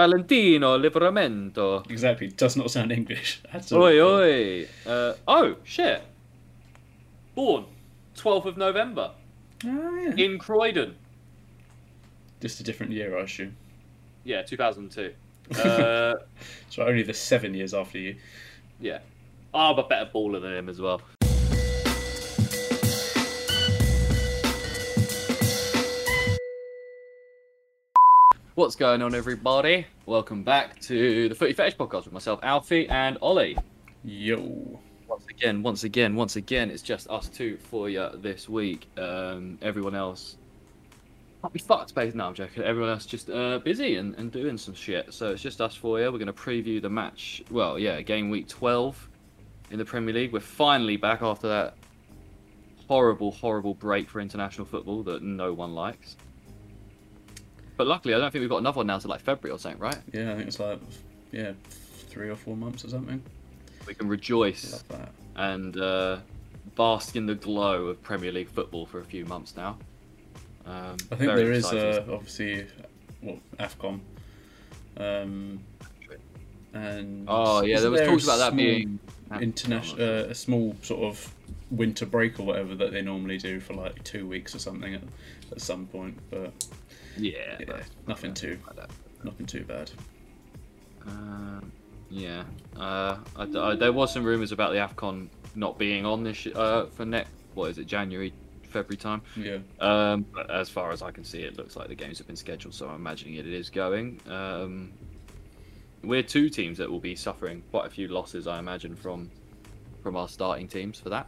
Valentino Livramento. Exactly. Does not sound English. at all. Oi, oi. Uh, oh, shit. Born 12th of November Oh, yeah. in Croydon. Just a different year, I assume. Yeah, 2002. Uh, So only the seven years after you. yeah. I'm a better baller than him as well. What's going on, everybody? Welcome back to the Footy Fetish podcast with myself, Alfie, and Ollie. Yo. Once again, once again, once again, it's just us two for you this week. Um, everyone else can't be fucked, based. No, I'm joking. Everyone else just uh, busy and, and doing some shit. So it's just us for you. We're going to preview the match. Well, yeah, game week 12 in the Premier League. We're finally back after that horrible, horrible break for international football that no one likes. But luckily, I don't think we've got another one now to like February or something, right? Yeah, I think it's like, yeah, three or four months or something. We can rejoice and uh, bask in the glow of Premier League football for a few months now. Um, I think there is excited. uh, obviously, well, AFCON. Um, and oh yeah, there was talks about that being international, uh, a small sort of winter break or whatever that they normally do for like two weeks or something at, at some point. But yeah, yeah, but- nothing too, like nothing too bad. Um, yeah, uh, I, I- there was some rumours about the Afcon not being on this uh, for next. What is it, January, February time? Yeah, Um, but as far as I can see, it looks like the games have been scheduled, so I'm imagining it is going. Um, we're two teams that will be suffering quite a few losses, I imagine, from from our starting teams for that.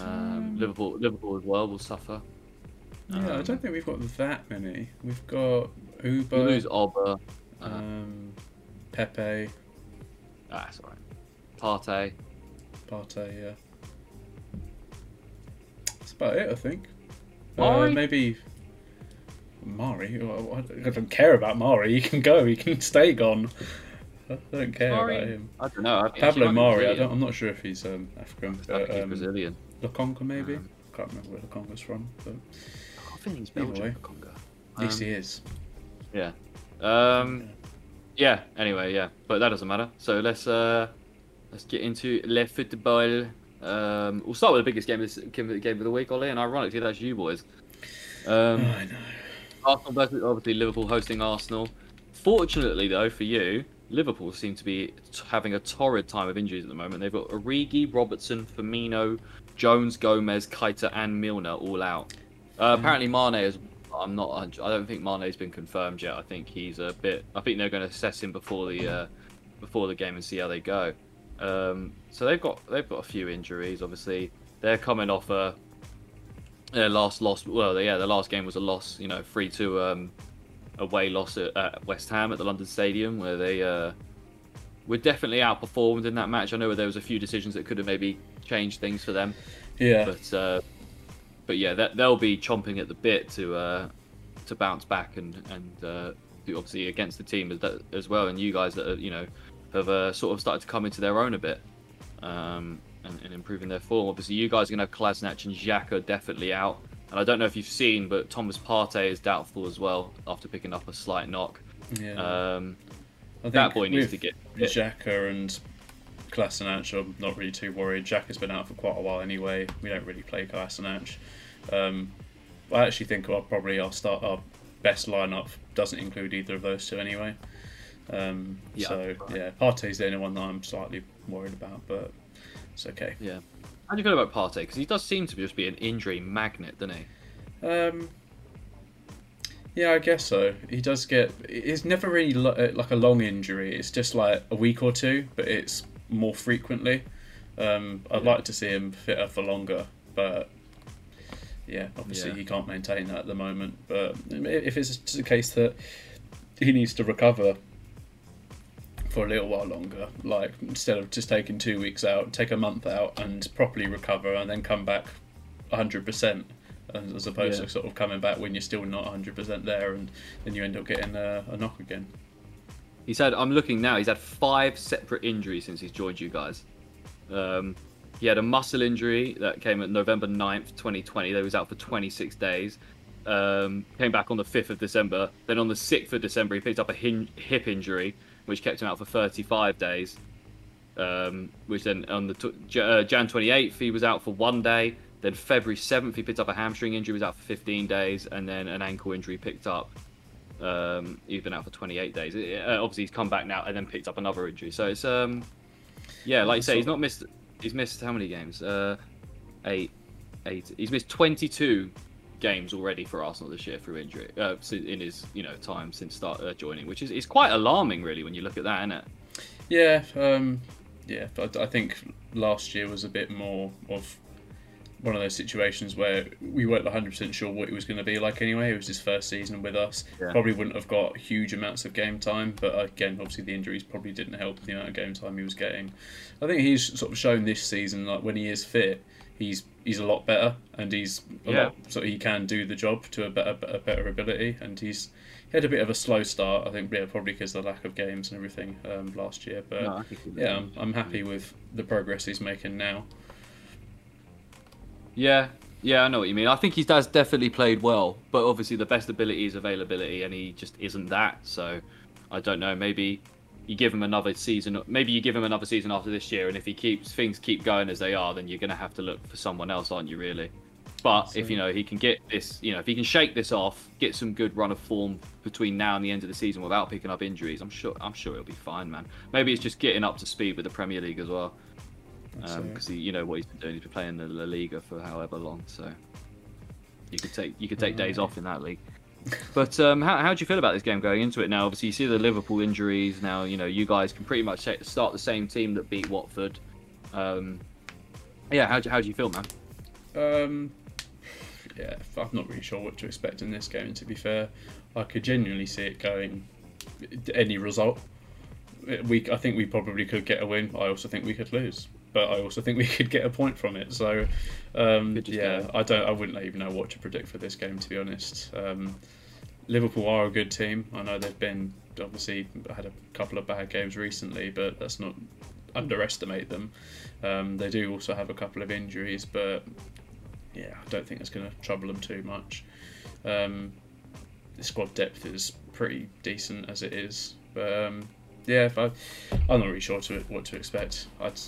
Um, Mm. Liverpool, Liverpool as well will suffer. Yeah. I Um, don't think we've got that many. We've got Uber, lose Oba. Uh, um, Pepe, ah, sorry. Partey. Partey. Yeah, that's about it. I think. Uh, maybe Mari. I I don't care about Mari. He can go. He can stay gone. I don't care Mari? about him. I don't know. I Pablo Mari. I don't, I'm not sure if he's um, African. I think he's um, Brazilian. Lokonga maybe. Um, Can't remember where Lokonga's from, but I think he's Either Belgian. way. Congo. yes, Um, he is. Yeah. Um, yeah. Anyway, yeah, but that doesn't matter. So let's uh, let's get into le football. Um, we'll start with the biggest game of this game of the week, Ollie, and ironically, that's you boys. Um, I know. Arsenal versus obviously Liverpool hosting Arsenal. Fortunately, though, for you, Liverpool seem to be t- having a torrid time of injuries at the moment. They've got Origi, Robertson, Firmino, Jones, Gomez, Keita, and Milner all out. Uh, apparently, Mane is. I'm not. I don't think Mane's been confirmed yet. I think he's a bit. I think they're going to assess him before the uh, before the game and see how they go. Um, so they've got they've got a few injuries. Obviously, they're coming off a their last loss. Well, yeah, their last game was a loss. You know, three two um, away loss at, at West Ham at the London Stadium, where they uh, were definitely outperformed in that match. I know there was a few decisions that could have maybe changed things for them, Yeah. but uh, but yeah, that, they'll be chomping at the bit to uh, to bounce back and and uh, obviously against the team as, that, as well, and you guys that are, you know have uh, sort of started to come into their own a bit. Um, and, and improving their form. Obviously, you guys are going to have Kolasinac and Xhaka definitely out. And I don't know if you've seen, but Thomas Partey is doubtful as well after picking up a slight knock. yeah. Um, I think that boy needs to get. Xhaka and Kolasinac, I'm not really too worried. Xhaka's been out for quite a while anyway. We don't really play Kolasinac. Um, I actually think I'll probably our start our best lineup doesn't include either of those two anyway. Um, Yeah, so right. yeah, Partey's the only one that I'm slightly worried about, but it's okay. Yeah. How do you feel about Partey? Because he does seem to just be an injury magnet, doesn't he? Um, yeah, I guess so. He does get. It's never really lo- uh, like a long injury. It's just like a week or two, but it's more frequently. Um, I'd Yeah. like to see him fitter for longer, but yeah, obviously Yeah. he can't maintain that at the moment. But if it's just a case that he needs to recover for a little while longer, like instead of just taking two weeks out, take a month out and properly recover, and then come back 100%. As opposed Yeah. to sort of coming back when you're still not 100% there, and then you end up getting a, a knock again. He's had. I'm looking now. He's had five separate injuries since he's joined you guys. Um, he had a muscle injury that came at November 9th, 2020. That was out for 26 days. Um, came back on the 5th of December. Then on the 6th of December, he picked up a hin- hip injury, which kept him out for 35 days. Um, which then on the uh, Jan 28th, he was out for one day. Then February 7th, he picked up a hamstring injury, was out for 15 days, and then an ankle injury picked up. Um, he's been out for 28 days. Uh, obviously, he's come back now and then picked up another injury. So it's um, yeah, like you say, he's not missed. He's missed how many games? Uh, eight, eight. He's missed 22 games already for Arsenal this year through injury. Uh, in his you know time since start uh, joining, which is is quite alarming, really, when you look at that, isn't it? Yeah, um, yeah. But I think last year was a bit more of one of those situations where we weren't 100% sure what it was going to be like anyway. It was his first season with us. Yeah. Probably wouldn't have got huge amounts of game time, but again, obviously the injuries probably didn't help the amount of game time he was getting. I think he's sort of shown this season, like when he is fit, he's he's a lot better and he's a Yeah. lot, so he can do the job to a better a better ability and he's he had a bit of a slow start I think yeah probably because of the lack of games and everything um, last year but No, I think he- yeah I'm, I'm happy with the progress he's making now Yeah, yeah, I know what you mean. I think he has definitely played well, but obviously the best ability is availability, and he just isn't that. So I don't know. Maybe you give him another season. Maybe you give him another season after this year, and if he keeps things keep going as they are, then you're going to have to look for someone else, aren't you? Really. But if you know he can get this, you know, if he can shake this off, get some good run of form between now and the end of the season without picking up injuries, I'm sure, I'm sure he'll be fine, man. Maybe it's just getting up to speed with the Premier League as well because he, you know what he's been doing. He's been playing the La Liga for however long, so you could take you could take days off in that league. But um, how how do you feel about this game going into it now? Obviously, you see the Liverpool injuries now. You know, you guys can pretty much start the same team that beat Watford. Um, yeah, how do, how do you feel, man? Um, yeah, I'm not really sure what to expect in this game. To be fair, I could genuinely see it going any result. We, I think we probably could get a win. But I also think we could lose, but I also think we could get a point from it. So, um, yeah. I don't, I wouldn't even know what to predict for this game. To be honest, um, Liverpool are a good team. I know they've been obviously had a couple of bad games recently, but that's not underestimate them. Um, they do also have a couple of injuries, but yeah, I don't think it's going to trouble them too much. Um, the squad depth is pretty decent as it is, but um, yeah, I, I'm not really sure to, what to expect. I'd,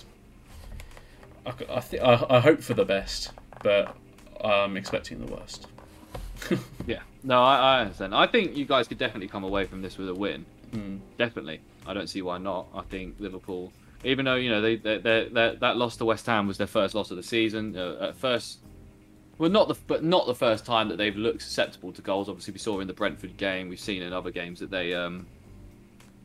I, I, thi- I, I hope for the best, but I'm expecting the worst. Yeah, no, I, I understand. I think you guys could definitely come away from this with a win. Mm, Definitely, I don't see why not. I think Liverpool, even though you know they, they, they, they that loss to West Ham was their first loss of the season. Uh, at first, well, not the but not the first time that they've looked susceptible to goals. Obviously, we saw in the Brentford game. We've seen in other games that they um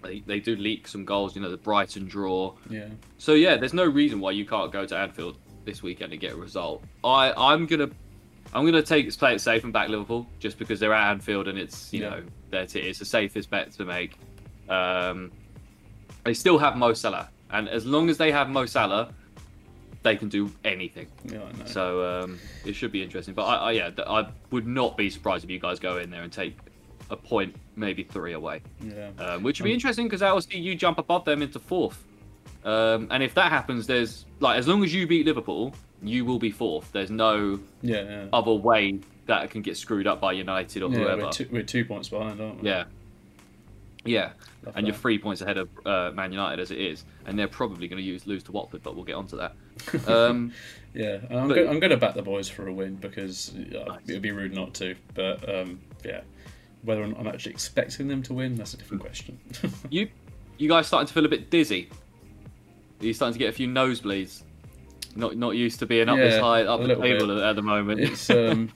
they, they do leak some goals. You know, the Brighton draw. yeah, So yeah, there's no reason why you can't go to Anfield this weekend and get a result. I I'm gonna I'm gonna take play it safe and back Liverpool just because they're at Anfield and it's you Yeah. know that it's the safest bet to make. Um, they still have Mo Salah, and as long as they have Mo Salah, they can do anything. yeah. So um, it should be interesting. But I, I yeah, I would not be surprised if you guys go in there and take a point, maybe three away yeah, um, which would be Um, interesting because that will see you jump above them into fourth. Um, and if that happens, there's like as long as you beat Liverpool, you will be fourth. There's no yeah, yeah. other way that can get screwed up by United or yeah whoever. we're, two, we're two points behind, aren't we? yeah, yeah, Love and you're three points ahead of uh, Man United as it is, and they're probably going to use lose to Watford, but we'll get onto that. Um, Yeah, I'm, But- go- I'm going to back the boys for a win because uh, Nice. it would be rude not to. But um, yeah, whether or not I'm actually expecting them to win, that's a different question. you, you guys starting to feel a bit dizzy. Are you starting to get a few nosebleeds? Not not used to being up this high up the table bit. at, at the moment. it's um,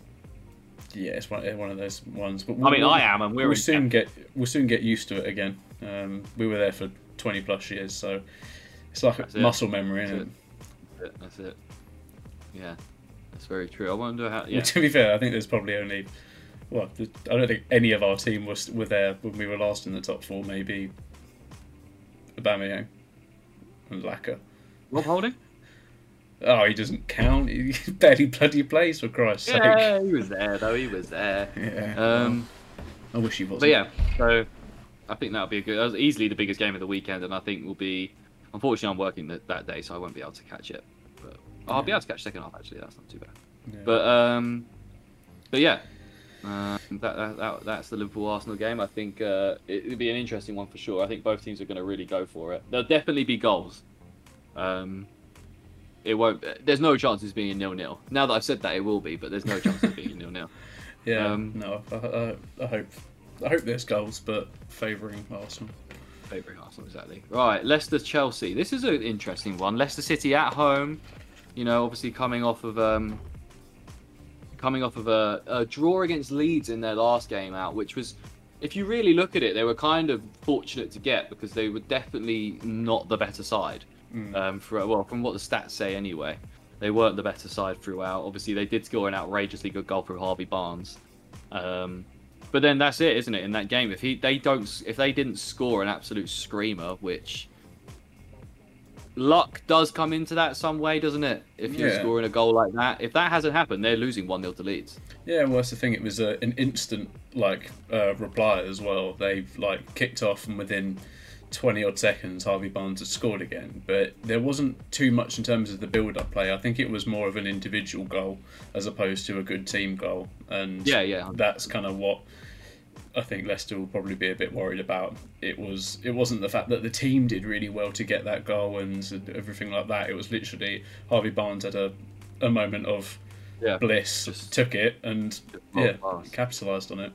yeah, it's one, one of those ones. But I mean, I am, and we're we'll soon get we'll soon get used to it again. Um, we were there for 20 plus years, so it's like That's a it. muscle memory. That's? That's it. That's it. Yeah, that's very true. I wonder how. Yeah, to be fair, I think there's probably only. Well, I don't think any of our team was were there when we were last in the top four. Maybe Aubameyang and Laca. Rob Holding. Oh, he doesn't count. He barely bloody plays for Christ's sake. Yeah, he was there though. He was there. Yeah. Um, I wish he was. but yeah, so I think that'll be a good. That was easily the biggest game of the weekend, and I think will be. Unfortunately, I'm working that, that day, so I won't be able to catch it. But I'll be able to catch second half. Actually, that's not too bad. Yeah. But um, but yeah, Uh, that, that, that that's the Liverpool Arsenal game. I think uh, it would be an interesting one for sure. I think both teams are going to really go for it. There'll definitely be goals. Um, it won't. There's no chance of being a nil nil. Now that I've said that, it will be, but there's no chance of being a nil nil. Yeah, Um, no, I, I, I hope I hope there's goals, but favouring Arsenal. Favourite Arsenal, exactly. Right, Leicester Chelsea. This is an interesting one. Leicester City at home. You know, obviously coming off of um, coming off of a, a draw against Leeds in their last game out, which was, if you really look at it, they were kind of fortunate to get because they were definitely not the better side. Mm. Um, for well, from what the stats say anyway, they weren't the better side throughout. Obviously, they did score an outrageously good goal through Harvey Barnes. Um, but then that's it, isn't it? In that game, if he they don't if they didn't score an absolute screamer, which luck does come into that some way, doesn't it? If you're Yeah. scoring a goal like that, if that hasn't happened, they're losing one 0 to Leeds. Yeah, well, that's the thing. It was a, an instant like uh, reply as well. They've like kicked off, and within twenty odd seconds, Harvey Barnes had scored again. But there wasn't too much in terms of the build-up play. I think it was more of an individual goal as opposed to a good team goal. And Yeah, yeah. that's kind of what I think Leicester will probably be a bit worried about. It was it wasn't the fact that the team did really well to get that goal and everything like that. It was literally Harvey Barnes had a a moment of Yeah, bliss, Just- took it and yeah, capitalised on it.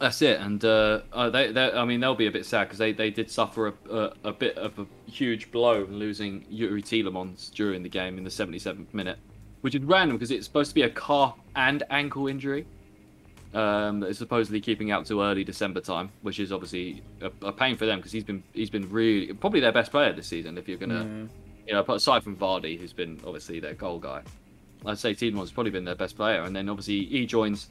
That's it, and uh, uh, they, they, I mean, they'll be a bit sad because they, they did suffer a, a, a bit of a huge blow losing Yuri Tielemans during the game in the 77th minute, which is random because it's supposed to be a calf and ankle injury um, that is supposedly keeping out to early December time, which is obviously a, a pain for them because he's been he's been really probably their best player this season. If you're gonna, Yeah. you know, aside from Vardy, who's been obviously their goal guy, I'd say Tielemans has probably been their best player, and then obviously he joins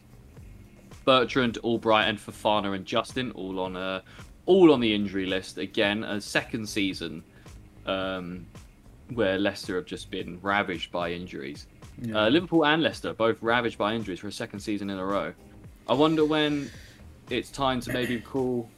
Bertrand, Albright, and Fofana and Justin all on uh, all on the injury list again. A second season um, where Leicester have just been ravaged by injuries. Yeah. Uh, Liverpool and Leicester both ravaged by injuries for a second season in a row. I wonder when it's time to maybe call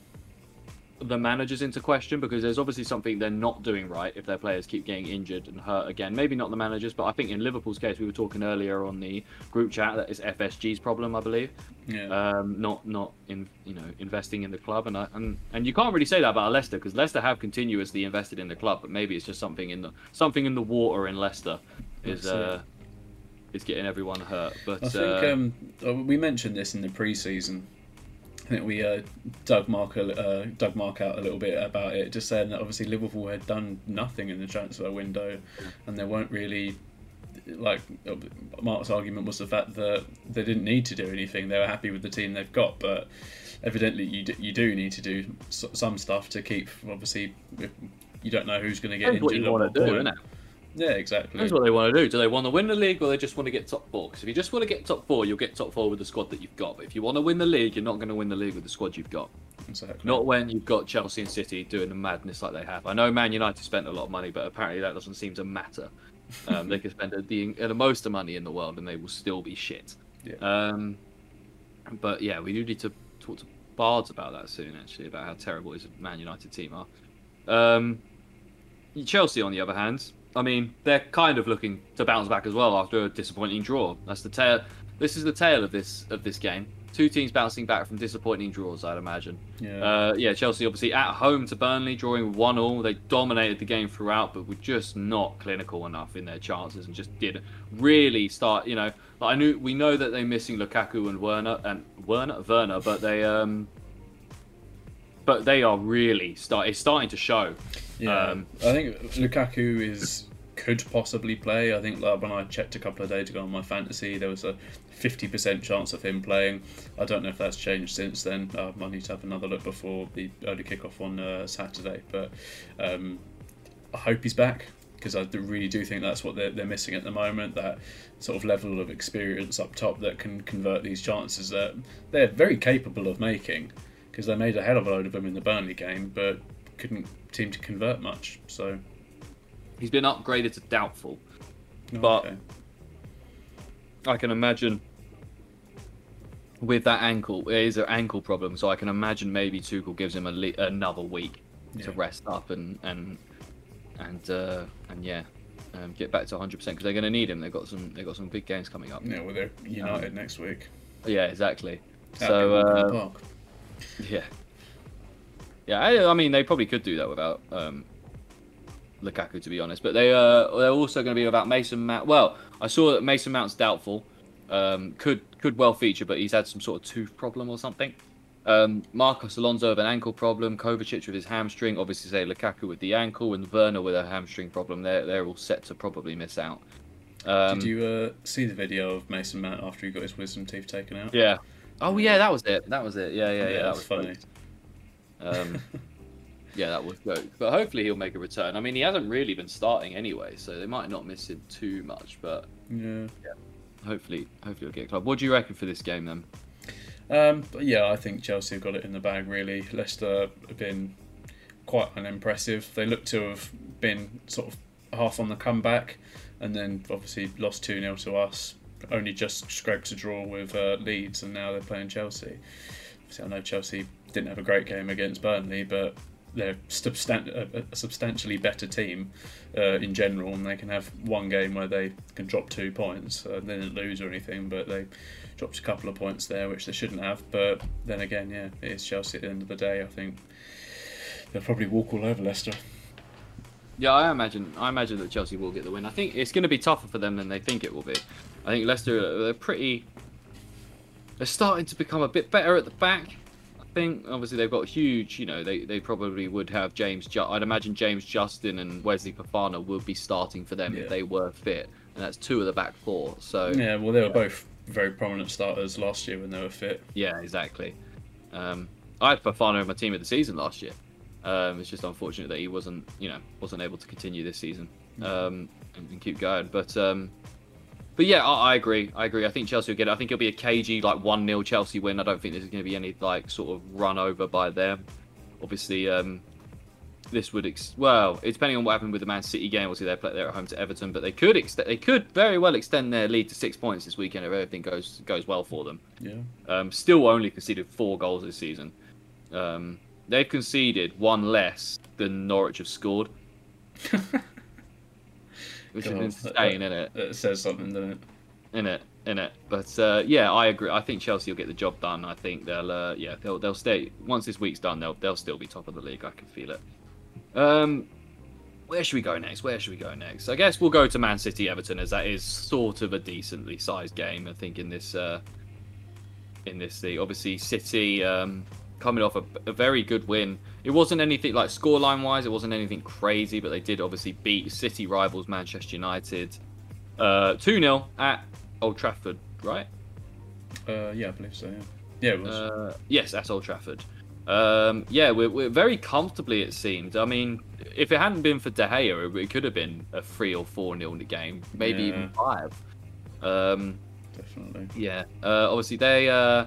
the managers into question because there's obviously something they're not doing right if their players keep getting injured and hurt again. Maybe not the managers, but I think in Liverpool's case, we were talking earlier on the group chat that is FSG's problem, I believe. yeah. Um, not not in you know investing in the club, and I, and and you can't really say that about Leicester because Leicester have continuously invested in the club, but maybe it's just something in the something in the water in Leicester is uh, is getting everyone hurt. But I think uh, um, uh, we mentioned this in the pre-season. I think we uh, dug Mark uh, dug Mark out a little bit about it, just saying that obviously Liverpool had done nothing in the transfer window, and they weren't really like Mark's argument was the fact that they didn't need to do anything. They were happy with the team they've got, but evidently you do, you do need to do some stuff to keep. Obviously, you don't know who's going to get depends what injured. you want to do, point. innit? Yeah, exactly. That's what they want to do. Do they want to win the league or they just want to get top four? Because if you just want to get top four, you'll get top four with the squad that you've got. But if you want to win the league, you're not going to win the league with the squad you've got. exactly. Not when you've got Chelsea and City doing the madness like they have. I know Man United spent a lot of money, but apparently that doesn't seem to matter. Um, they can spend the, the most of money in the world and they will still be shit. Yeah. Um, but yeah, we do need to talk to Bards about that soon, actually, about how terrible his Man United team are. Um, Chelsea, on the other hand, I mean, they're kind of looking to bounce back as well after a disappointing draw. That's the tale. This is the tale of this of this game. Two teams bouncing back from disappointing draws, I'd imagine. Yeah. Uh, yeah, Chelsea obviously at home to Burnley, drawing one all. They dominated the game throughout, but were just not clinical enough in their chances, and just didn't really start. You know, like I knew we know that they're missing Lukaku and Werner and Werner Werner, but they um, but they are really start. It's starting to show. Yeah, Um, I think Lukaku is could possibly play. I think like, when I checked a couple of days ago on my fantasy, there was a fifty percent chance of him playing. I don't know if that's changed since then. Uh, I need to have another look before the early kickoff on uh, Saturday. But um, I hope he's back because I really do think that's what they're, they're missing at the moment. That sort of level of experience up top that can convert these chances that they're very capable of making. Because they made a hell of a load of them in the Burnley game, but couldn't seem to convert much. So, He's been upgraded to doubtful. oh, But- okay. I can imagine with that ankle, it is an ankle problem. So I can imagine maybe Tuchel gives him a le- another week to rest up and and and uh, and yeah, um, get back to 100 percent because they're going to need him. They've got some they've got some big games coming up. yeah, well, they're United next week. Yeah, exactly. Out So uh. yeah, yeah. I, I mean, they probably could do that without um, Lukaku, to be honest. But they uh, they're also going to be without Mason Mount. Well, I saw that Mason Mount's doubtful. Um, could could well feature, but he's had some sort of tooth problem or something. Um, Marcos Alonso with an ankle problem, Kovacic with his hamstring, obviously say Lukaku with the ankle, and Werner with a hamstring problem. They're they're all set to probably miss out. Um, Did you uh, see the video of Mason Mount after he got his wisdom teeth taken out? Yeah. Oh yeah, that was it. That was it. Yeah, yeah, yeah. Yeah, that was funny. Um, yeah, that was good. But hopefully he'll make a return. I mean, he hasn't really been starting anyway, so they might not miss him too much. But Yeah. hopefully, hopefully he'll get a club. What do you reckon for this game then? Um, but yeah, I think Chelsea have got it in the bag. Really, Leicester have been quite unimpressive. They look to have been sort of half on the comeback, and then obviously lost two 0 to us. Only just scraped a draw with uh, Leeds, and now they're playing Chelsea. I know Chelsea didn't have a great game against Burnley, but they're substan- a, substantially better team uh, in general, and they can have one game where they can drop two points. Uh, they didn't lose or anything, but they dropped a couple of points there, which they shouldn't have. But then again, yeah, it is Chelsea at the end of the day. I think they'll probably walk all over Leicester. Yeah, I imagine. I imagine that Chelsea will get the win. I think it's going to be tougher for them than they think it will be. I think Leicester they're pretty. They're starting to become a bit better at the back. I think obviously they've got huge. You know, they, they probably would have James. Ju- I'd imagine James Justin and Wesley Fofana would be starting for them Yeah. if they were fit, and that's two of the back four. So Yeah, well, they were both very prominent starters last year when they were fit. Yeah, exactly. Um, I had Fofana in my team of the season last year. Um, it's just unfortunate that he wasn't, you know, wasn't able to continue this season um, and, and keep going. But um, but yeah, I, I agree. I agree. I think Chelsea will get it. I think it'll be a cagey like one 0 Chelsea win. I don't think there's going to be any like sort of run over by them. Obviously, um, this would ex- well, it's depending on what happened with the Man City game. Obviously, they play they're at home to Everton, but they could ex- they could very well extend their lead to six points this weekend if everything goes goes well for them. Yeah. Um, still only conceded four goals this season. Um, they've conceded one less than Norwich have scored, which is God, insane, isn't it? That says something, doesn't it? In it, in it. But uh, yeah, I agree. I think Chelsea will get the job done. I think they'll, uh, yeah, they'll they'll stay. Once this week's done, they'll they'll still be top of the league. I can feel it. Um, where should we go next? Where should we go next? I guess we'll go to Man City Everton as that is sort of a decently sized game. I think in this uh, in this league, obviously City um, coming off a, a very good win. It wasn't anything like scoreline wise. It wasn't anything crazy, but they did obviously beat City rivals Manchester United uh, two 0 at Old Trafford, right? Uh, yeah, I believe so. Yeah. Yeah, it was. Uh, yes, at Old Trafford. Um, yeah, we're, we're very comfortably. It seemed. I mean, if it hadn't been for De Gea, it, it could have been a three or four nil in the game, maybe Yeah. even five. Um, definitely. yeah, uh, obviously they uh,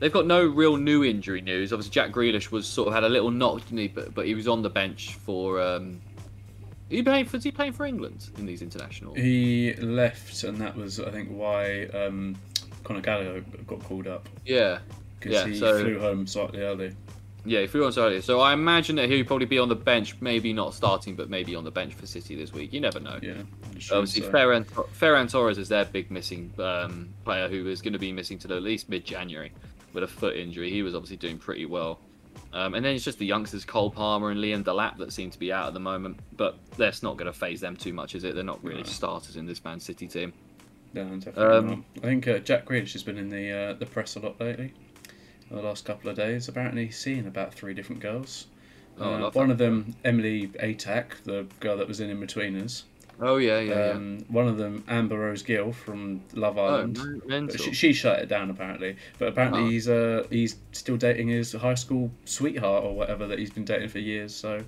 they've got no real new injury news. Obviously, Jack Grealish was sort of had a little knock, didn't he? But but he was on the bench for. Um, he playing? Was he playing for England in these internationals? He left, and that was, I think, why um, Conor Gallagher got called up Yeah, because Yeah, he so- flew home slightly early. Yeah, if we on earlier. So I imagine that he'll probably be on the bench, maybe not starting, but maybe on the bench for City this week. You never know. Yeah, sure Obviously, so. Ferran, Ferran Torres is their big missing um, player who is going to be missing till at least mid January with a foot injury. He was obviously doing pretty well. Um, and then it's just the youngsters, Cole Palmer and Liam Delap, that seem to be out at the moment. But that's not going to phase them too much, is it? They're not really No. starters in this Man City team. No, definitely Um, not. I think uh, Jack Grealish has been in the uh, the press a lot lately. The last couple of days, apparently he's seen about three different girls. Oh, Uh, one that. of them, Emily Atack, the girl that was in In Betweeners. Oh, yeah, yeah, Um, One of them, Amber Rose Gill from Love yeah. Oh, Island. mental. she, she shut it down apparently. But apparently Oh. he's uh he's still dating his high school sweetheart or whatever that he's been dating for years. So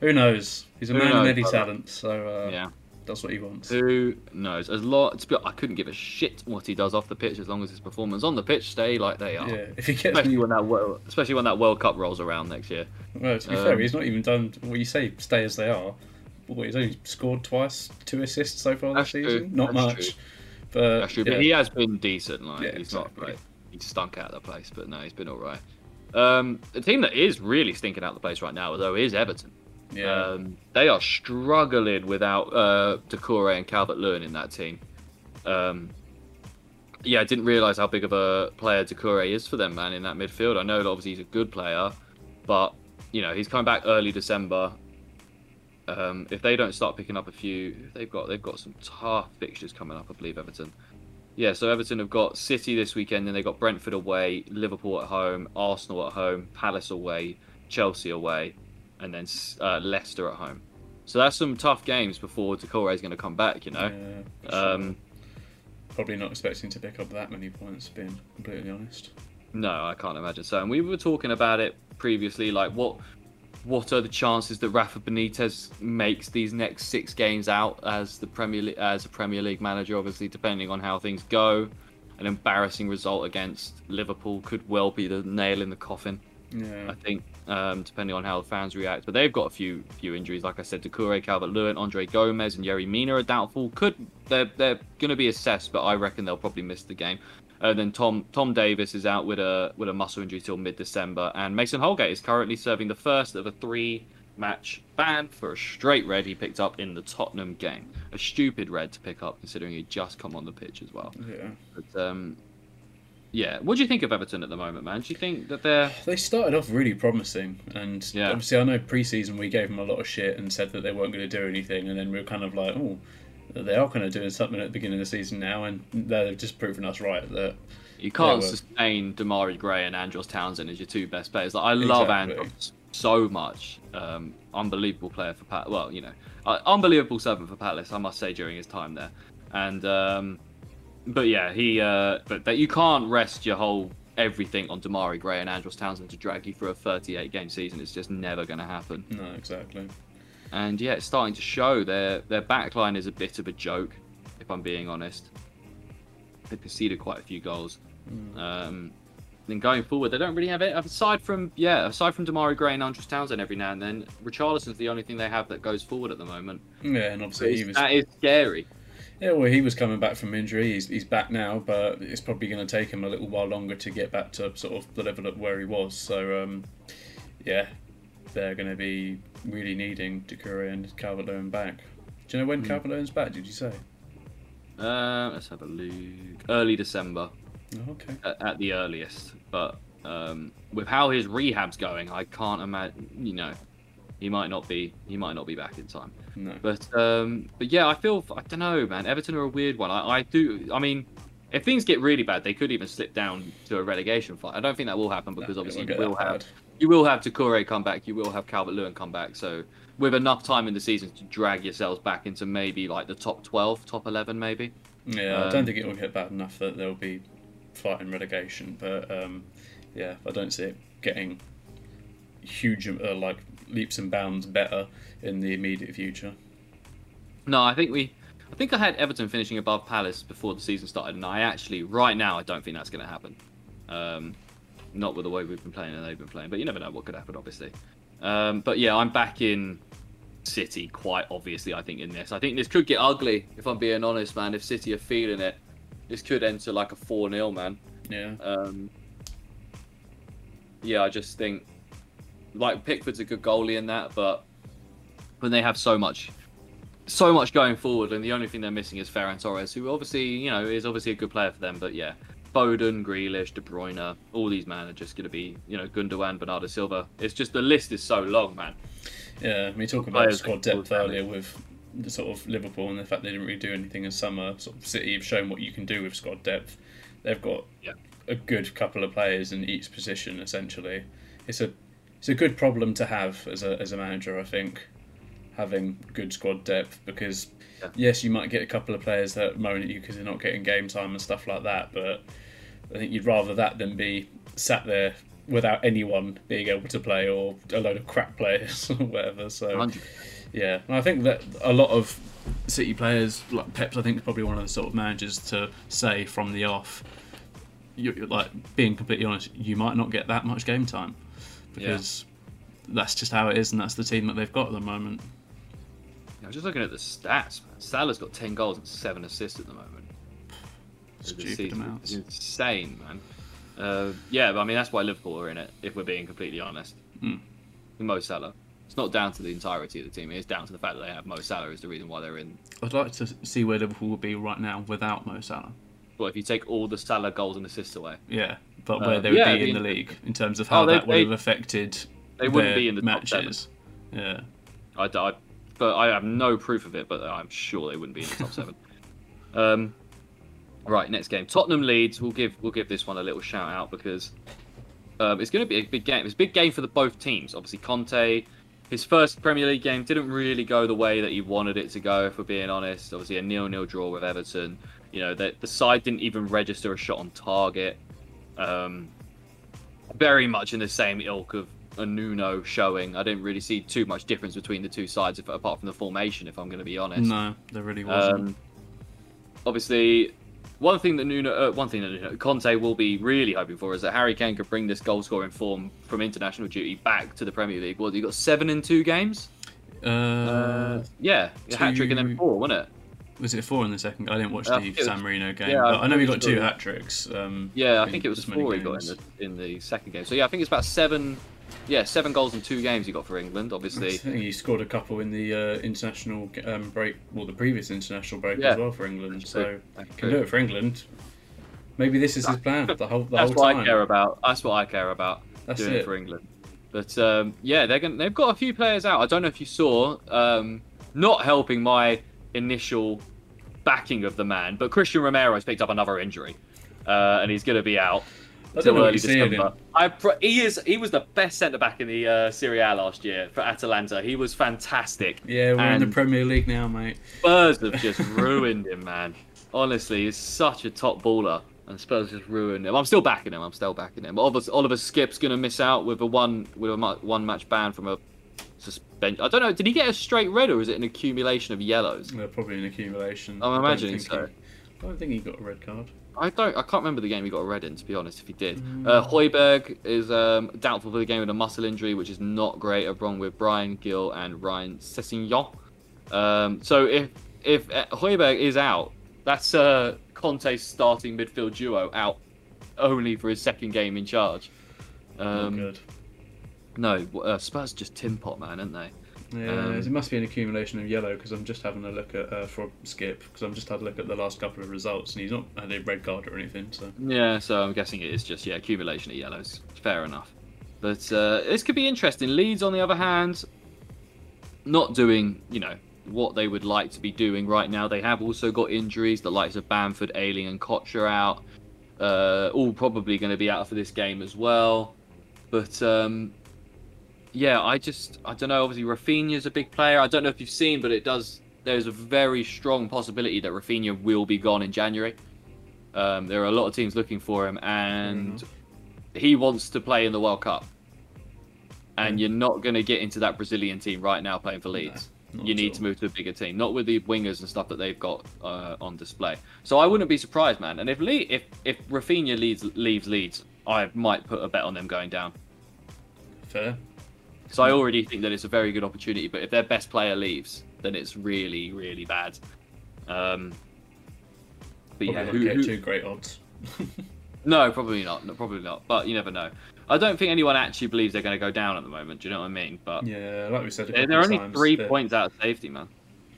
who knows? He's a Who man of many talents. So uh, yeah. that's what he wants. Who knows? As long, I couldn't give a shit what he does off the pitch as long as his performance on the pitch stay like they are. Yeah, if he gets Especially when that world, especially when that World Cup rolls around next year. well, to be Um, fair, he's not even done. what you say stay as they are. He's only scored twice, two assists so far That's this true, season. Not that's much, true. but That's true, yeah. but he has been decent. Like Yeah, he's not like he stunk out of the place, but no, he's been all right. Um, the team that is really stinking out of the place right now, though, is Everton. yeah. Um, they are struggling without uh, Doucouré and Calvert Lewin in that team. Um, yeah, I didn't realise how big of a player Doucouré is for them, man, in that midfield. I know that obviously he's a good player, but you know he's coming back early December. Um, if they don't start picking up a few, they've got they've got some tough fixtures coming up. I believe Everton. Yeah, so Everton have got City this weekend, then they've got Brentford away, Liverpool at home, Arsenal at home, Palace away, Chelsea away, and then uh, Leicester at home. So that's some tough games before Doucouré is going to come back. You know. Yeah, um, Probably not expecting to pick up that many points, being completely honest. No, I can't imagine so. And we were talking about it previously, like what what are the chances that Rafa Benitez makes these next six games out as the Premier Le- as a Premier League manager? Obviously, depending on how things go, an embarrassing result against Liverpool could well be the nail in the coffin. Yeah. I think um, depending on how the fans react, but they've got a few few injuries. Like I said, Doucouré, Calvert-Lewin, Andre Gomes, and Yerry Mina are doubtful. Could they're they're going to be assessed, but I reckon they'll probably miss the game. And then Tom Tom Davies is out with a with a muscle injury till mid December, and Mason Holgate is currently serving the first of a three match ban for a straight red he picked up in the Tottenham game. A stupid red to pick up considering he'd just come on the pitch as well. Yeah. But um, yeah, what do you think of Everton at the moment, man? Do you think that they're they started off really promising, and yeah. obviously I know preseason we gave them a lot of shit and said that they weren't going to do anything, and then we were kind of like, oh, they are kind of doing something at the beginning of the season now, and they've just proven us right that you can't sustain Demarai Gray and Andros Townsend as your two best players. Like, I love exactly. Andros so much. Um, unbelievable player for Pat. Well, you know, uh, unbelievable servant for Palace, I must say, during his time there. And um, but yeah, he. Uh, but that you can't rest your whole everything on Demarai Gray and Andros Townsend to drag you through a 38 game season. It's just never going to happen. No, exactly and yeah, it's starting to show. Their their backline is a bit of a joke, if I'm being honest. They conceded quite a few goals. Mm. Um, then going forward, they don't really have it aside from yeah, aside from Demarai Gray and Andros Townsend every now and then. Richarlison's the only thing they have that goes forward at the moment. Yeah, and obviously he was that is scary. Yeah, well, he was coming back from injury. He's, he's back now, but it's probably going to take him a little while longer to get back to sort of the level at where he was. So, um, yeah, they're going to be really needing Doucouré and Calvert Lewin back. Do you know when mm. Calvert Lewin's back? Did you say? Uh, let's have a look. Early December. Oh, okay. At, at, the earliest, but um, with how his rehab's going, I can't imagine. You know, he might not be. He might not be back in time. No. But um, but yeah, I feel. I don't know, man. Everton are a weird one. I, I do. I mean, if things get really bad, they could even slip down to a relegation fight. I don't think that will happen because no, obviously you will have you will have Doucouré come back, you will have Calvert Lewin come back. So with enough time in the season to drag yourselves back into maybe like the top twelve, top eleven, maybe. Yeah, um, I don't um, think it will get bad enough that they'll be fighting relegation, but um, yeah, I don't see it getting huge uh, like leaps and bounds better in the immediate future. No, I think we. I think I had Everton finishing above Palace before the season started, and I actually, right now, I don't think that's going to happen. Um, not with the way we've been playing and they've been playing, but you never know what could happen, obviously. Um, but yeah, I'm back in City quite obviously. I think in this, I think this could get ugly if I'm being honest, man. If City are feeling it, this could enter like a four 0 man. Yeah. Um, yeah, I just think like Pickford's a good goalie in that, but when they have so much, so much going forward, and the only thing they're missing is Ferran Torres, who obviously you know is obviously a good player for them, but yeah, Foden, Grealish, De Bruyne, all these men are just going to be, you know, Gundogan, Bernardo Silva. It's just the list is so long, man. Yeah, we talk about squad depth earlier with the sort of Liverpool and the fact they didn't really do anything in summer. Sort of City have shown what you can do with squad depth. They've got yeah. a good couple of players in each position. Essentially, it's a it's a good problem to have as a as a manager. I think having good squad depth because yeah. yes, you might get a couple of players that moan at you because they're not getting game time and stuff like that, but I think you'd rather that than be sat there without anyone being able to play or a load of crap players or whatever. So, 100. yeah, and I think that a lot of City players, like Pep's, I think is probably one of the sort of managers to say from the off. You're, like being completely honest, you might not get that much game time because yeah. that's just how it is, and that's the team that they've got at the moment. I'm just looking at the stats. Man. Salah's got ten goals and seven assists at the moment. Stupid amounts. Insane, man. Uh, yeah, but I mean that's why Liverpool are in it. If we're being completely honest, mm. Mo Salah. It's not down to the entirety of the team. It's down to the fact that they have Mo Salah is the reason why they're in. I'd like to see where Liverpool would be right now without Mo Salah. Well, if you take all the Salah goals and assists away, Yeah, but Uh, where they would yeah, be I in the league in terms of how Oh, they- that would they- have affected they wouldn't be in the top seven. matches. Yeah. I, I, but I have no proof of it, but I'm sure they wouldn't be in the top seven. Um, right, next game, Tottenham Leeds. We'll give we'll give this one a little shout out because um, it's going to be a big game. It's a big game for the both teams. Obviously, Conte, his first Premier League game didn't really go the way that he wanted it to go. If we're being honest, obviously a nil-nil draw with Everton. You know, the, the side didn't even register a shot on target. Um, very much in the same ilk of a Nuno showing. I didn't really see too much difference between the two sides, if, apart from the formation. If I'm going to be honest. No, there really wasn't. Um, obviously, one thing that Nuno, uh, one thing that Nuno, Conte will be really hoping for is that Harry Kane could bring this goal scoring form from international duty back to the Premier League. What, he got seven in two games? uh, Yeah, a hat trick and then four, wasn't it? was it four in the second? I didn't watch Uh, the was- San Marino game. yeah, but I'm I know he got two hat tricks. Um, Yeah, I think it was four he got in the in the second game. So yeah, I think it's about seven. Yeah, seven goals in two games he got for England. Obviously, he scored a couple in the uh, international um, break, well, the previous international break Yeah. as well for England. So. That's can do it for England. Maybe this is his plan the whole the That's whole what time. I care about. That's what I care about. That's doing it. it for England. But um, yeah, they're going they've got a few players out. I don't know if you saw, um, not helping my initial backing of the man, but Cristian Romero's picked up another injury, uh, and he's going to be out I don't know what early you're December. I pr- he is he was the best centre back in the uh, Serie A last year for Atalanta. He was fantastic. Yeah, we're in the Premier League now, mate. Spurs have just ruined him, man. Honestly, he's such a top baller, and Spurs just ruined him. I'm still backing him. I'm still backing him. But Oliver, Oliver Skipp's gonna miss out with a one with a one match ban from a suspension. I don't know. Did he get a straight red or is it an accumulation of yellows? Uh, probably an accumulation. I'm imagining think so. he- I don't think he got a red card. I don't. I can't remember the game he got a red in. To be honest, if he did, Mm. uh, Højbjerg is um, doubtful for the game with a muscle injury, which is not great. Along with Bryan Gil and Ryan Sessegnon. Um, so if if uh, Højbjerg is out, that's uh, Conte's starting midfield duo out only for his second game in charge. Um, good. no, uh, Spurs just tin pot man, aren't they? Yeah, um, it must be an accumulation of yellow because I'm just having a look at uh, for Skipp because I'm just had a look at the last couple of results and he's not had a red card or anything. So Yeah, so I'm guessing it is just yeah accumulation of yellows. Fair enough. But uh, this could be interesting. Leeds, on the other hand, not doing you know what they would like to be doing right now. They have also got injuries. The likes of Bamford, Ayling, and Koch are out. Uh, all probably going to be out for this game as well. But um, yeah, I just I don't know. Obviously, Raphinha's a big player. I don't know if you've seen, but it does. There's a very strong possibility that Raphinha will be gone in January. Um, there are a lot of teams looking for him, and he wants to play in the World Cup. And you're not going to get into that Brazilian team right now playing for Leeds. not you need all. to move to a bigger team, not with the wingers and stuff that they've got uh, on display. So I wouldn't be surprised, man. And if Le- if if Raphinha leaves leaves Leeds, I might put a bet on them going down. fair. So I already think that it's a very good opportunity. But if their best player leaves, then it's really really bad. Um, but Probably yeah, who, get who- too great odds. no, probably not. No, probably not. But you never know. I don't think anyone actually believes they're going to go down at the moment. Do you know what I mean? But yeah, like we said, they're, they're only times, three they're- points out of safety, man.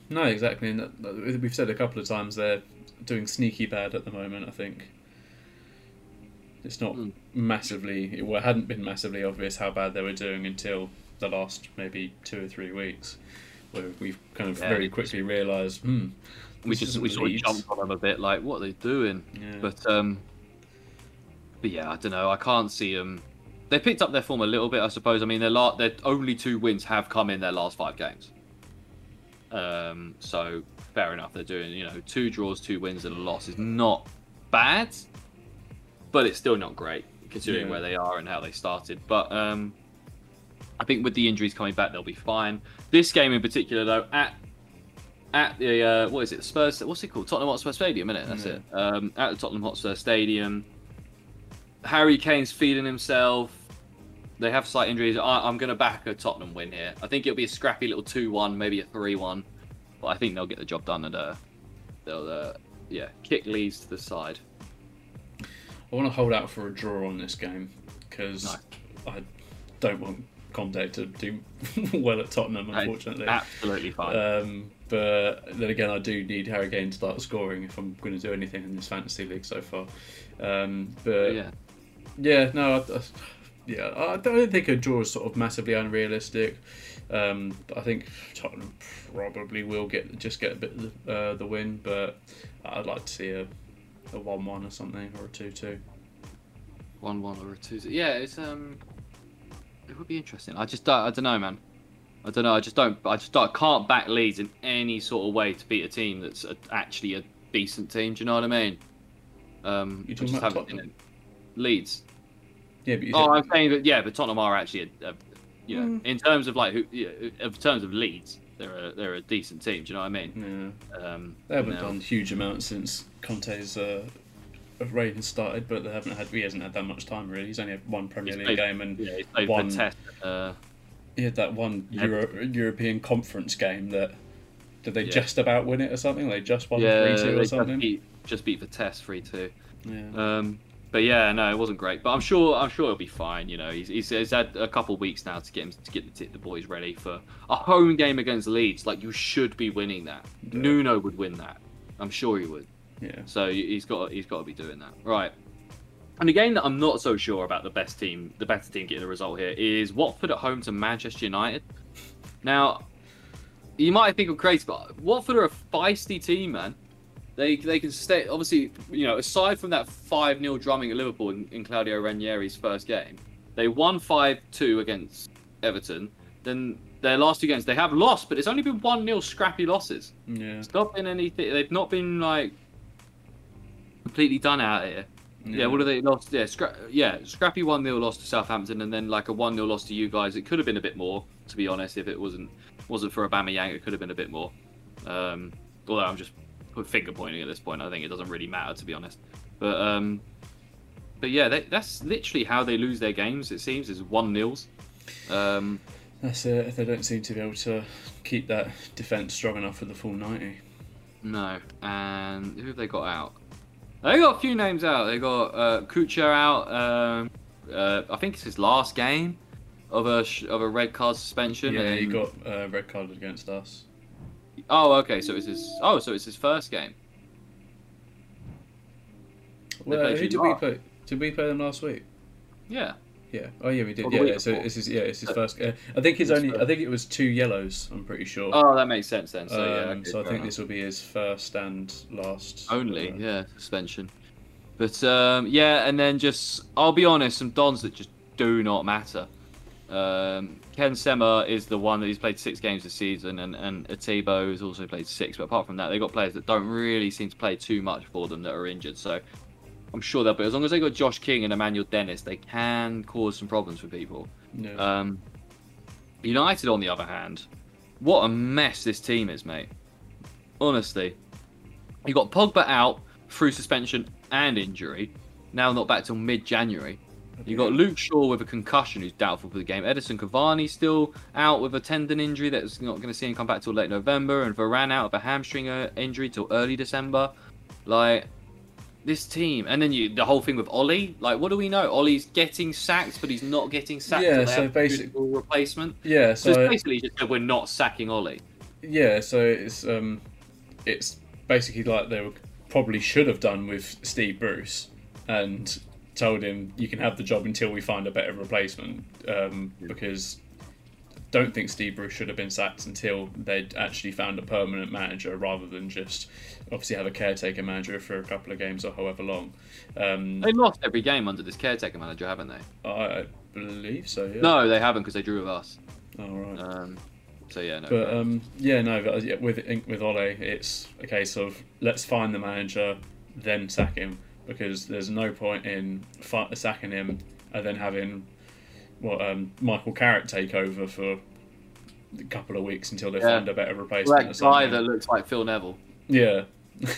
No, exactly. And we've said a couple of times they're doing sneaky bad at the moment. I think it's not Mm. massively. It hadn't been massively obvious how bad they were doing until the last maybe two or three weeks, where we've kind of Yeah, very quickly realised, hmm, We just we sort of jumped on them a bit, like what are they doing? Yeah. But um, but yeah, I don't know. I can't see them. They picked up their form a little bit, I suppose. I mean, their la- their only two wins have come in their last five games. Um, so fair enough. They're doing you know two draws, two wins, and a loss is not bad, but it's still not great considering Yeah. where they are and how they started. But um, I think with the injuries coming back, they'll be fine. This game in particular, though, at at the uh, what is it? Spurs. What's it called? Tottenham Hotspur Stadium, isn't it? That's Yeah. it. Um, at the Tottenham Hotspur Stadium. Harry Kane's feeding himself. They have slight injuries. I, I'm going to back a Tottenham win here. I think it'll be a scrappy little two-one, maybe a three-one, but I think they'll get the job done and uh, they'll uh, yeah kick Leeds to the side. I want to hold out for a draw on this game because Nice. I don't want Conte to do well at Tottenham, unfortunately. Absolutely fine. Um, but then again, I do need Harry Kane to start scoring if I'm going to do anything in this fantasy league so far. Um, but yeah. yeah, no, I, I, yeah, I don't think a draw is sort of massively unrealistic. Um, I think Tottenham probably will get just get a bit of the, uh, the win, but I'd like to see a, a one-one or something or a two-two. One one or a two-two. Yeah, it's um, it would be interesting. I just don't, I don't know, man. I don't know. I just don't. I just don't, I can't back Leeds in any sort of way to beat a team that's a, actually a decent team. Do you know what I mean? Um, You I talking just about haven't seen Tottenham? Leeds. Yeah, but you Oh, said- I'm saying that. Yeah, but Tottenham are actually a, a you know, Mm. in terms of like who, yeah, in terms of Leeds, they're a they're a decent team. Do you know what I mean? yeah. Um, They haven't done huge amounts since Conte's uh, reign has started, but they haven't had. He hasn't had that much time really. He's only had one Premier League played- game, and Yeah, he's One- Test. Uh, he had that one Yeah. Euro- European Conference game that did they Yeah. just about win it or something? They just won yeah, three two they or just something. beat, just beat Vitesse three two. Yeah. Um, but yeah, no, it wasn't great. But I'm sure I'm sure it'll be fine. You know, he's, he's, he's had a couple of weeks now to get him to get the, the boys ready for a home game against Leeds. Like you should be winning that. Yeah. Nuno would win that. I'm sure he would. yeah. So he's got he's got to be doing that. Right. And a game that I'm not so sure about the best team, the better team getting the result here is Watford at home to Manchester United. Now, you might think I'm crazy, but Watford are a feisty team, man. They they can stay. Obviously, you know, aside from that five 0 drumming at Liverpool in, in Claudio Ranieri's first game, they won five two against Everton. Then their last two games they have lost, but it's only been one 0 scrappy losses. Yeah. It's not been anything. They've not been like completely done out here. Yeah, what have they lost? Yeah, scra- yeah, scrappy one 0 loss to Southampton, and then like a one 0 loss to you guys. It could have been a bit more, to be honest. If it wasn't wasn't for Aubameyang, it could have been a bit more. Um, although I'm just finger pointing at this point. I think it doesn't really matter, to be honest. But um, but yeah, they, that's literally how they lose their games. It seems is one nils. Um, That's it. They don't seem to be able to keep that defence strong enough for the full ninety. No, and who have they got out? They got a few names out. They got uh, Kucka out. Um, uh, I think it's his last game of a sh- of a red card suspension. Yeah, he and- got uh, red carded against us. Oh, okay. So it's his. Oh, so it's his first game. Who did we play? Did we play them last week? Yeah. Yeah. Oh yeah, we did. Yeah. yeah, So this is yeah, it's his Uh, first. Uh, I think his only. I think it was two yellows. I'm pretty sure. Oh, that makes sense then. So yeah. Um, so I think enough. this will be his first and last. only uh, yeah suspension. But um, yeah, and then just I'll be honest, some dons that just do not matter. Um, Ken Sema is the one that he's played six games this season, and and Etebo has also played six. But apart from that, they've got players that don't really seem to play too much for them that are injured. So I'm sure they'll. But as long as they got Josh King and Emmanuel Dennis, they can cause some problems for people. Yeah. Um, United, on the other hand, what a mess this team is, mate. Honestly, you got Pogba out through suspension and injury. Now not back till mid-January. You got Luke Shaw with a concussion, who's doubtful for the game. Edinson Cavani still out with a tendon injury that's not going to see him come back till late November, and Varane out of a hamstring uh, injury till early December. Like this team, and then you the whole thing with Ollie. Like, what do we know? Ollie's getting sacked, but he's not getting sacked. Yeah, so have a basic- replacement. yeah. So, So it's basically just that we're not sacking Ollie. yeah. So it's um, it's basically like they were, probably should have done with Steve Bruce and told him you can have the job until we find a better replacement. Um, because don't think Steve Bruce should have been sacked until they'd actually found a permanent manager rather than just obviously have a caretaker manager for a couple of games or however long. Um, They've lost every game under this caretaker manager, haven't they? I believe so. Yeah. No, they haven't because they drew with us. All right. Um, so yeah, no. But um, yeah, no. But, yeah, with with Ole, it's a case of let's find the manager, then sack him because there's no point in sacking him and then having what um, Michael Carrick take over for a couple of weeks until they Yeah. find a better replacement. that guy that looks like Phil Neville. yeah,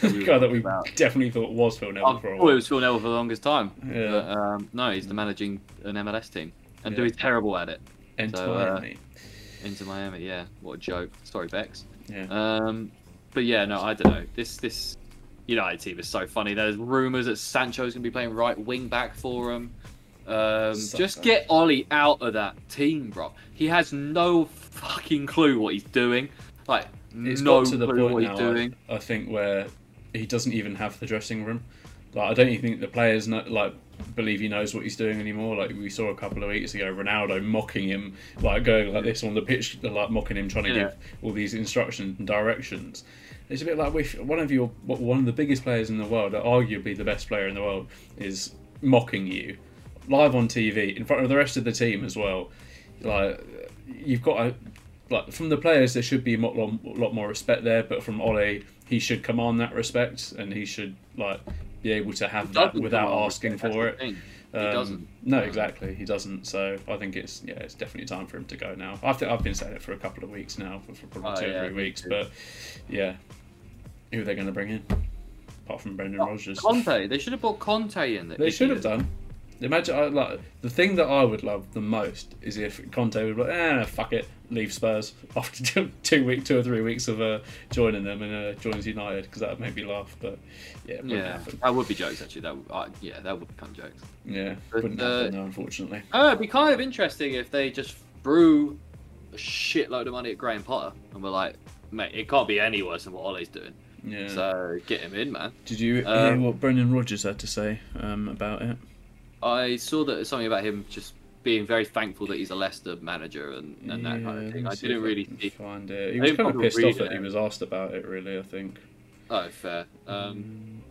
were guy that we about. definitely thought was Phil Neville I for a thought it was Phil Neville for the longest time. Yeah. But um, no, he's the managing an MLS team and Yeah. doing terrible at it. Entirely. Inter Miami, yeah. What a joke. Sorry, Bex. yeah. Um, but yeah, no, I don't know. This this United team is so funny. There's rumours that Sancho's gonna be playing right wing back for them. Um, just get Ollie out of that team, bro. He has no fucking clue what he's doing. Like, It's no to the clue point what now, he's doing. I, I think, where he doesn't even have the dressing room. Like, I don't even think the players know, like believe he knows what he's doing anymore. Like we saw a couple of weeks ago, Ronaldo mocking him, like going like this on the pitch, like mocking him, trying to Yeah. give all these instructions and directions. It's a bit like if one of your one of the biggest players in the world, arguably the best player in the world, is mocking you live on TV in front of the rest of the team as well. Like you've got to like from the players, there should be a lot, lot more respect there, but from Ole, he should command that respect and he should like be able to have that without asking for it. thing. He Um, doesn't. No, exactly. He doesn't. So I think it's yeah, it's definitely time for him to go now. I think I've been saying it for a couple of weeks now, for, for probably Oh, two yeah, or three weeks. too. But yeah, who are they going to bring in? Apart from Brendan Oh, Rodgers, Conte. They should have brought Conte in. they should have done. Imagine I, like the thing that I would love the most is if Conte would be like, eh, fuck it, leave Spurs after two, two week, two or three weeks of uh, joining them and uh, joins United because that would make me laugh. But yeah, Yeah, happen. that would be jokes actually. That uh, yeah, that would become jokes. Yeah, But, wouldn't uh, happen though, unfortunately. Oh, it'd be kind of interesting if they just threw a shitload of money at Graham Potter and were like, mate, it can't be any worse than what Ollie's doing. Yeah. So get him in, man. Did you hear Um, what Brendan Rodgers had to say um, about it? I saw that something about him just being very thankful that he's a Leicester manager and, and that kind of thing. I didn't really see. find it. He was kind of pissed off that he was asked about it. Really, I think. Oh, fair. Um,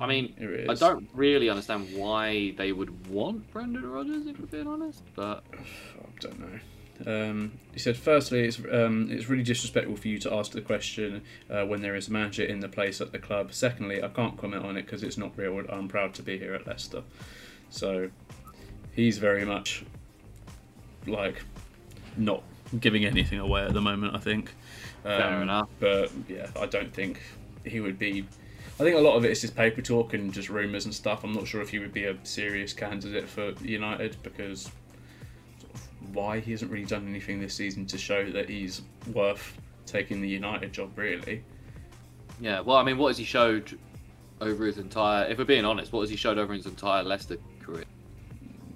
I mean, I don't really understand why they would want Brendan Rodgers, if we're being honest. But I don't know. Um, he said, firstly, it's um, it's really disrespectful for you to ask the question uh, when there is a manager in the place at the club. Secondly, I can't comment on it because it's not real. I'm proud to be here at Leicester. So he's very much like not giving anything away at the moment. I think. Um, Fair enough. But yeah, I don't think he would be. I think a lot of it is just paper talk and just rumours and stuff. I'm not sure if he would be a serious candidate for United because why he hasn't really done anything this season to show that he's worth taking the United job. Really, yeah, well, I mean, what has he showed over his entire? If we're being honest, what has he showed over his entire Leicester career?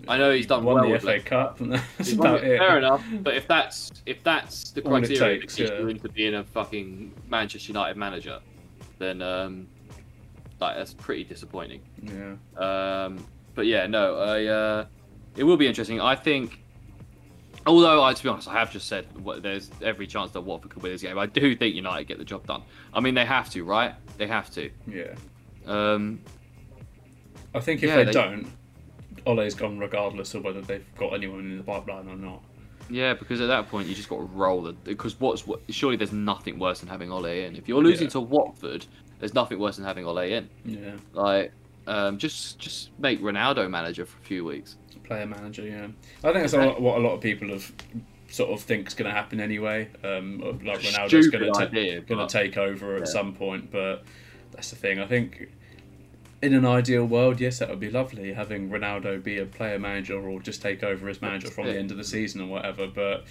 I know he's done won well the with FA Leicester. Cup, and that's about it. Fair enough, but if that's if that's the All criteria takes, that yeah. you into being a fucking Manchester United manager, then um, like that's pretty disappointing. Yeah, Um, but yeah, no, I, uh, it will be interesting. I think, although I, to be honest, I have just said what, there's every chance that Watford could win this game. I do think United get the job done. I mean, they have to, right? They have to. yeah. Um, I think if Yeah, they, they- don't, Ole's gone regardless of whether they've got anyone in the pipeline or not. yeah, because at that point you just got to roll it. Because what's what? Surely there's nothing worse than having Ole in. If you're losing Yeah. to Watford, there's nothing worse than having Ole in. Yeah, Like, um, just just make Ronaldo manager for a few weeks. player manager. Yeah, I think that's a lot, what a lot of people have sort of think is going to happen anyway. Um, like Ronaldo's going to but- take over at some point, but that's the thing. I think in an ideal world, yes, that would be lovely having Ronaldo be a player manager or just take over as manager from the end of the season or whatever. But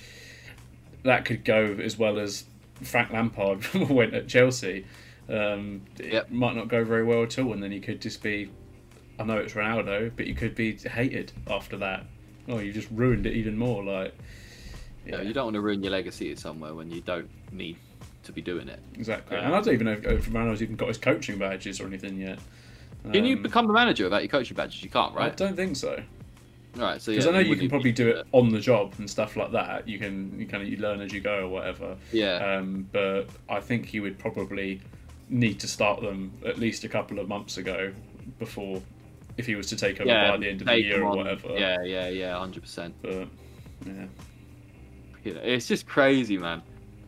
that could go as well as Frank Lampard went at Chelsea. Um, it Yep. might not go very well at all, and then you could just be. I know it's Ronaldo, but you could be hated after that. Oh, you just ruined it even more. Like, You, know, you don't want to ruin your legacy somewhere when you don't need to be doing it. exactly. Yeah. And I don't even know if, if Ronaldo's even got his coaching badges or anything yet. Can you Um, become the manager without your coaching badges? You can't, I right? don't think so. Right. So Because yeah, I know you can probably do it on the job and stuff like that. You can you kind of you learn as you go or whatever. Yeah. Um, but I think he would probably need to start them at least a couple of months ago before, if he was to take over yeah. by the end of the year or whatever. Yeah, yeah, yeah. Hundred percent. But yeah, You know, it's just crazy, man.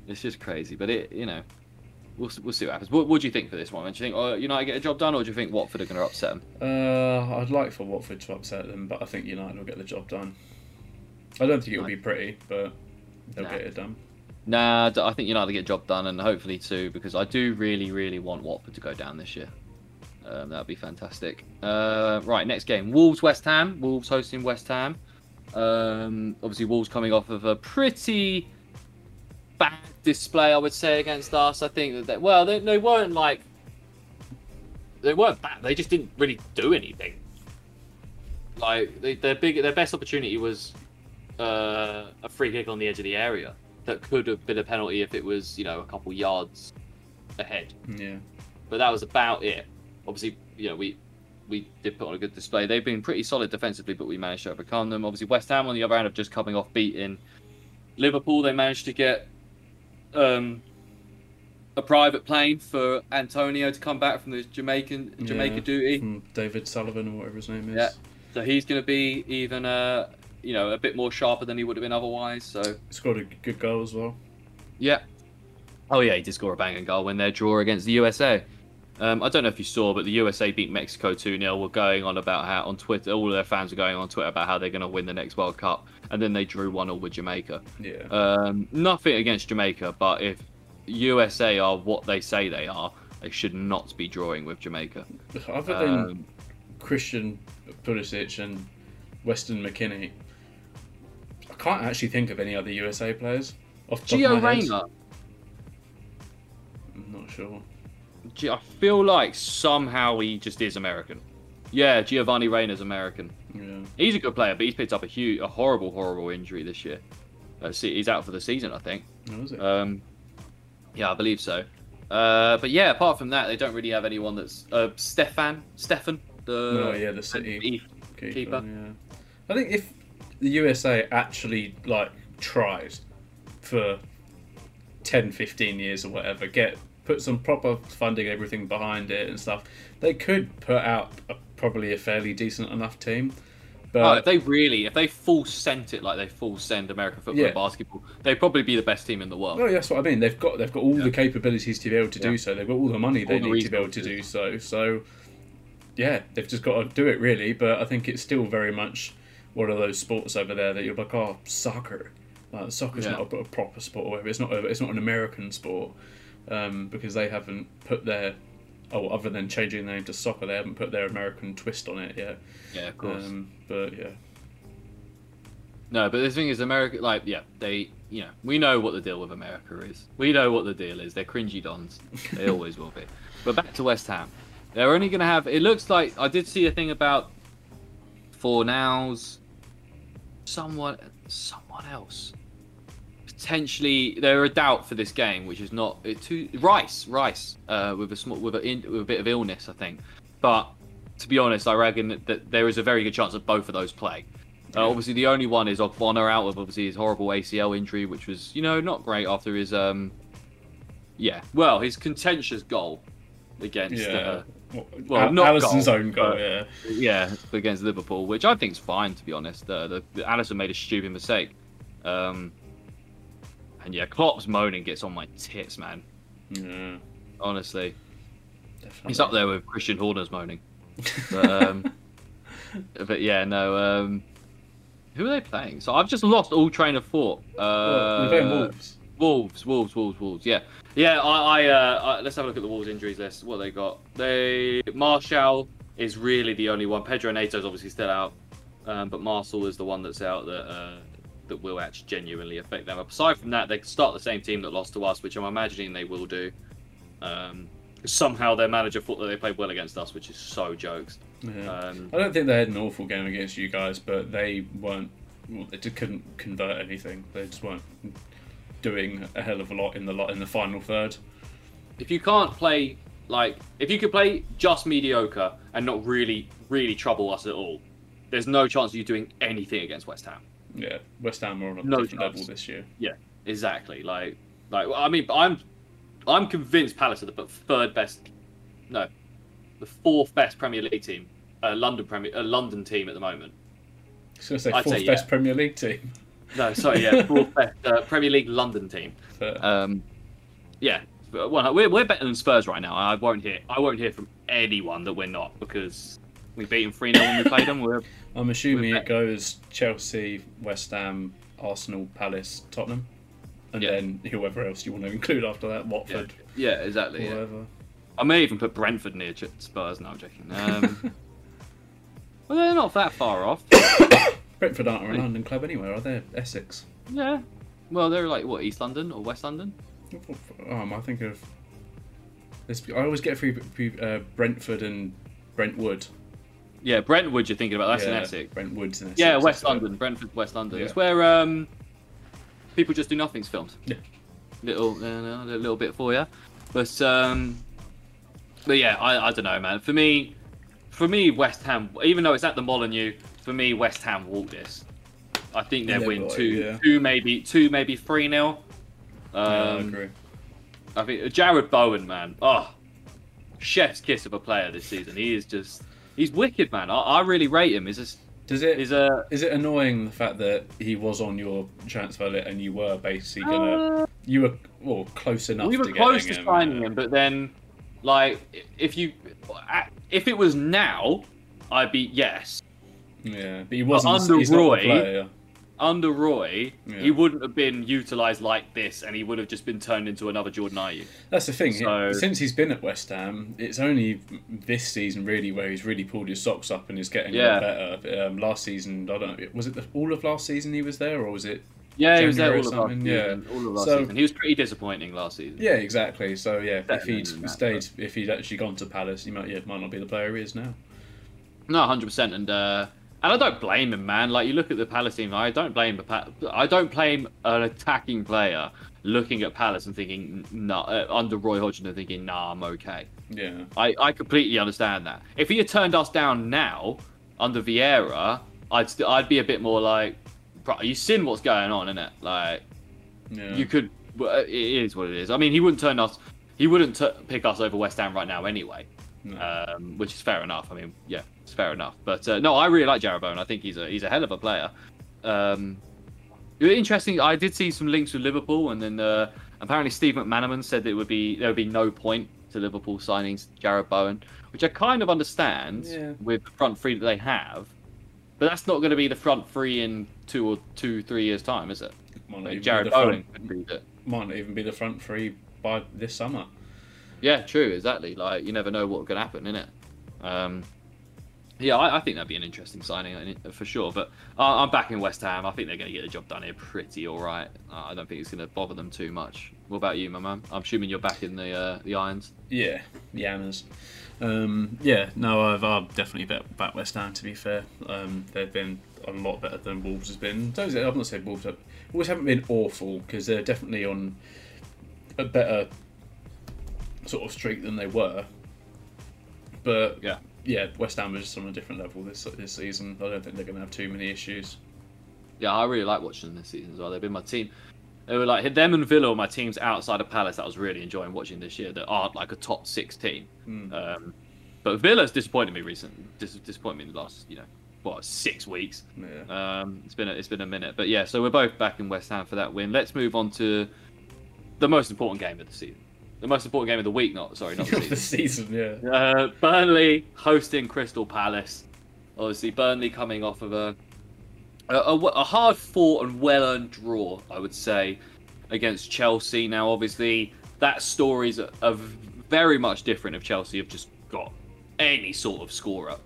It's just crazy. But it, you know, we'll we'll see what happens. What, what do you think for this one? Do you think oh, United get a job done, or do you think Watford are going to upset them? uh, I'd like for Watford to upset them, but I think United will get the job done. I don't think it'll be pretty, but they'll Nah. get it done. Nah, I think United get a job done, and hopefully too, because I do really, really want Watford to go down this year. Um, that'd be fantastic. Uh, right, next game: Wolves West Ham. Wolves hosting West Ham. Um, obviously, Wolves coming off of a pretty bad display, I would say, against us. I think that they, well, they, they weren't like they weren't bad. They just didn't really do anything. Like they, their big, their best opportunity was uh, a free kick on the edge of the area that could have been a penalty if it was, you know, a couple yards ahead. Yeah. But that was about it. Obviously, you know, we we did put on a good display. They've been pretty solid defensively, but we managed to overcome them. Obviously, West Ham on the other hand have just coming off beating Liverpool. They managed to get um, a private plane for Antonio to come back from the Jamaican Jamaica Yeah, duty. From David Sullivan or whatever his name is. Yeah. So he's going to be even, uh, you know, a bit more sharper than he would have been otherwise. So Scored a good goal as well. yeah. Oh yeah, he did score a banging goal when their draw against the USA. Um, I don't know if you saw, but the USA beat Mexico 2 0. We're going on about how on Twitter, all of their fans are going on Twitter about how they're going to win the next World Cup. And then they drew 1 0 with Jamaica. Yeah. Um, nothing against Jamaica, but if USA are what they say they are, they should not be drawing with Jamaica. Other than Um, Christian Pulisic and Weston McKennie, I can't actually think of any other USA players. Off Gio of my head. Reyna, I'm not sure. I feel like somehow he just is American. Yeah, Giovanni Reyna's American. Yeah. He's a good player, but he's picked up a huge, a horrible, horrible injury this year. Uh, see, he's out for the season, I think. It? Um, yeah, I believe so. Uh, but yeah, apart from that, they don't really have anyone that's uh, Stefan, Stefan, the oh yeah, the City keeper. keeper. Yeah. I think if the USA actually like tries for 10, 15 years or whatever, get put some proper funding, everything behind it and stuff, they could put out a, probably a fairly decent enough team. Oh, But if they really, if they full sent it like they full send American football Yeah. and basketball, they'd probably be the best team in the world. Well, that's what I mean. They've got they've got all Yeah. the capabilities to be able to Yeah. do so. They've got all the money they the need to be able to do so. So, yeah, they've just got to do it really. But I think it's still very much one of those sports over there that you're like, oh, soccer. Like soccer's not a, a proper sport. Or whatever. It's not. A, it's not an American sport um, because they haven't put their oh, other than changing the name to soccer, they haven't put their American twist on it yet. Yeah, of course. Um, but yeah, No, but the thing is, America, like, yeah, they, you know, we know what the deal with America is. We know what the deal is. They're cringy dons. They always will be. But back to West Ham. They're only going to have, it looks like, I did see a thing about four nows, someone, someone else. Potentially, they're a doubt for this game, which is not, too, Rice, Rice, uh, with a small, with a, in, with a bit of illness, I think. But to be honest, I reckon that, that there is a very good chance that both of those play. Uh, obviously, the only one is Ogbonna out of obviously his horrible ACL injury, which was you know not great after his um, yeah, well his contentious goal against yeah. uh, well, not Alisson's goal, own goal. yeah. yeah against Liverpool, which I think is fine to be honest. Uh, the, the Allison made a stupid mistake, um, and yeah, Klopp's moaning gets on my tits, man. Yeah. Honestly, Definitely. he's up there with Christian Horner's moaning. But, um, but yeah, no. Um, who are they playing? So I've just lost all train of thought. Uh, Wolves. Wolves, Wolves, Wolves, Wolves. Yeah, yeah. I, I, uh, I let's have a look at the Wolves injuries list. What they got? They Marçal is really the only one. Pedro Neto's obviously still out, um, but Marçal is the one that's out that uh, that will actually genuinely affect them. Aside from that, they can start the same team that lost to us, which I'm imagining they will do. Um, somehow their manager thought that they played well against us, which is so jokes. Yeah. Um, I don't think they had an awful game against you guys, but they weren't. Well, they just couldn't convert anything. They just weren't doing a hell of a lot in the lot in the final third. if you can't play like if you could play just mediocre and not really really trouble us at all, there's no chance of you doing anything against West Ham. Yeah, West Ham were on a No different chance. level this year. Yeah, exactly. Like like I mean, I'm I'm convinced Palace are the third best, no, the fourth best Premier League team, uh, London Premier, uh, London team at the moment. I was going to say fourth say, best yeah. Premier League team. No, sorry, yeah, fourth best uh, Premier League London team. But, Um, yeah, well, we're, we're better than Spurs right now. I won't hear I won't hear from anyone that we're not because we beat them three 0 when we played them. We're I'm assuming we're it goes Chelsea, West Ham, Arsenal, Palace, Tottenham, and Yeah. then whoever else you want to include after that, Watford, yeah exactly. Yeah. whatever. I may even put Brentford near Spurs. No, I'm joking. Um, well, they're not that far off. Brentford aren't a London club anyway, are they? Essex. Yeah. Well, they're like what East London or West London. Um, I think of. I always get through uh, Brentford and Brentwood. Yeah, Brentwood. You're thinking about that's in Essex. Brentwood's in Essex. Yeah, West London, Brentford, West London. Yeah. It's where um, people just do nothing's filmed. Yeah. Little, uh, a little bit for you, but um, but yeah, I, I don't know, man. For me, for me, West Ham, even though it's at the Molineux, for me, West Ham walk this. I think they Yeah, win boy, two, yeah. two maybe two, maybe three nil. Yeah, I Um, agree. I think Jarrod Bowen, man. Oh, chef's kiss of a player this season. He is just, he's wicked, man. I, I really rate him. Is this, Does it he's a. Is it annoying the fact that he was on your transfer list and you were basically gonna, you were well close enough. Uh, we were to close to him, signing uh, him, but then, like, if you, if it was now, I'd be yes. Yeah, but he wasn't. under not the Roy- player. Under Roy, Yeah. he wouldn't have been utilised like this, and he would have just been turned into another Jordan Ayew. That's the thing. So- Since he's been at West Ham, it's only this season really where he's really pulled his socks up and is getting Yeah. better. Um, last season, I don't know, was it the, all of last season he was there, or was it? Yeah, he was there all of last something, season. All of last So- season. He was pretty disappointing last season. Yeah, exactly. So yeah, if he'd stayed, if he'd actually gone to Palace, he might yeah, might not be the player he is now. No, hundred percent, and uh, and I don't blame him, man. Like you look at the Palace team, I don't blame the Pa- I don't blame an attacking player looking at Palace and thinking, no, uh, under Roy Hodgson and thinking, nah, I'm okay. Yeah, I, I completely understand that. If he had turned us down now under Vieira, I'd st- I'd be a bit more like, bro, you seen what's going on, innit? Like yeah. you could, it is what it is. I mean, he wouldn't turn us, he wouldn't t- pick us over West Ham right now anyway No. um, which is fair enough. I mean, yeah, it's fair enough. But uh, no, I really like Jarrod Bowen. I think he's a he's a hell of a player. Um, interesting. I did see some links with Liverpool, and then uh, apparently Steve McManaman said that it would be there would be no point to Liverpool signing Jarrod Bowen, which I kind of understand Yeah. with the front three that they have. But that's not going to be the front three in two or two, three years' time, is it? might, Like, Jarrod Bowen front, could be it. might not even be the front three by this summer. Yeah, true, exactly. Like you never know what could happen, innit? Um, yeah, I, I think that'd be an interesting signing for sure. But uh, I'm back in West Ham. I think they're going to get the job done here pretty all right. Uh, I don't think it's going to bother them too much. What about you, my man? I'm assuming you're back in the uh, the irons. Yeah, the Hammers. Um, yeah, no, I've, I've definitely bet back West Ham. To be fair, um, they've been a lot better than Wolves has been. I've not said Wolves. Have, Wolves haven't been awful because they're definitely on a better sort of streak than they were. But Yeah. yeah, West Ham is just on a different level this this season. I don't think they're going to have too many issues. Yeah, I really like watching them this season as well. They've been my team. They were like them and Villa, were my teams outside of Palace. That I was really enjoying watching this year. That aren't like a top six team. Mm. Um, but Villa's disappointed me recently. Dis- disappointed me in the last, you know, what six weeks. Yeah. Um, it's been a, it's been a minute, but yeah. So we're both back in West Ham for that win. Let's move on to the most important game of the season, the most important game of the week. Not sorry, not the the season. season, yeah. Uh, Burnley hosting Crystal Palace. Obviously, Burnley coming off of a a, a, a hard fought and well earned draw, I would say, against Chelsea. Now, obviously, that story's a, a very much different if Chelsea have just got any sort of scorer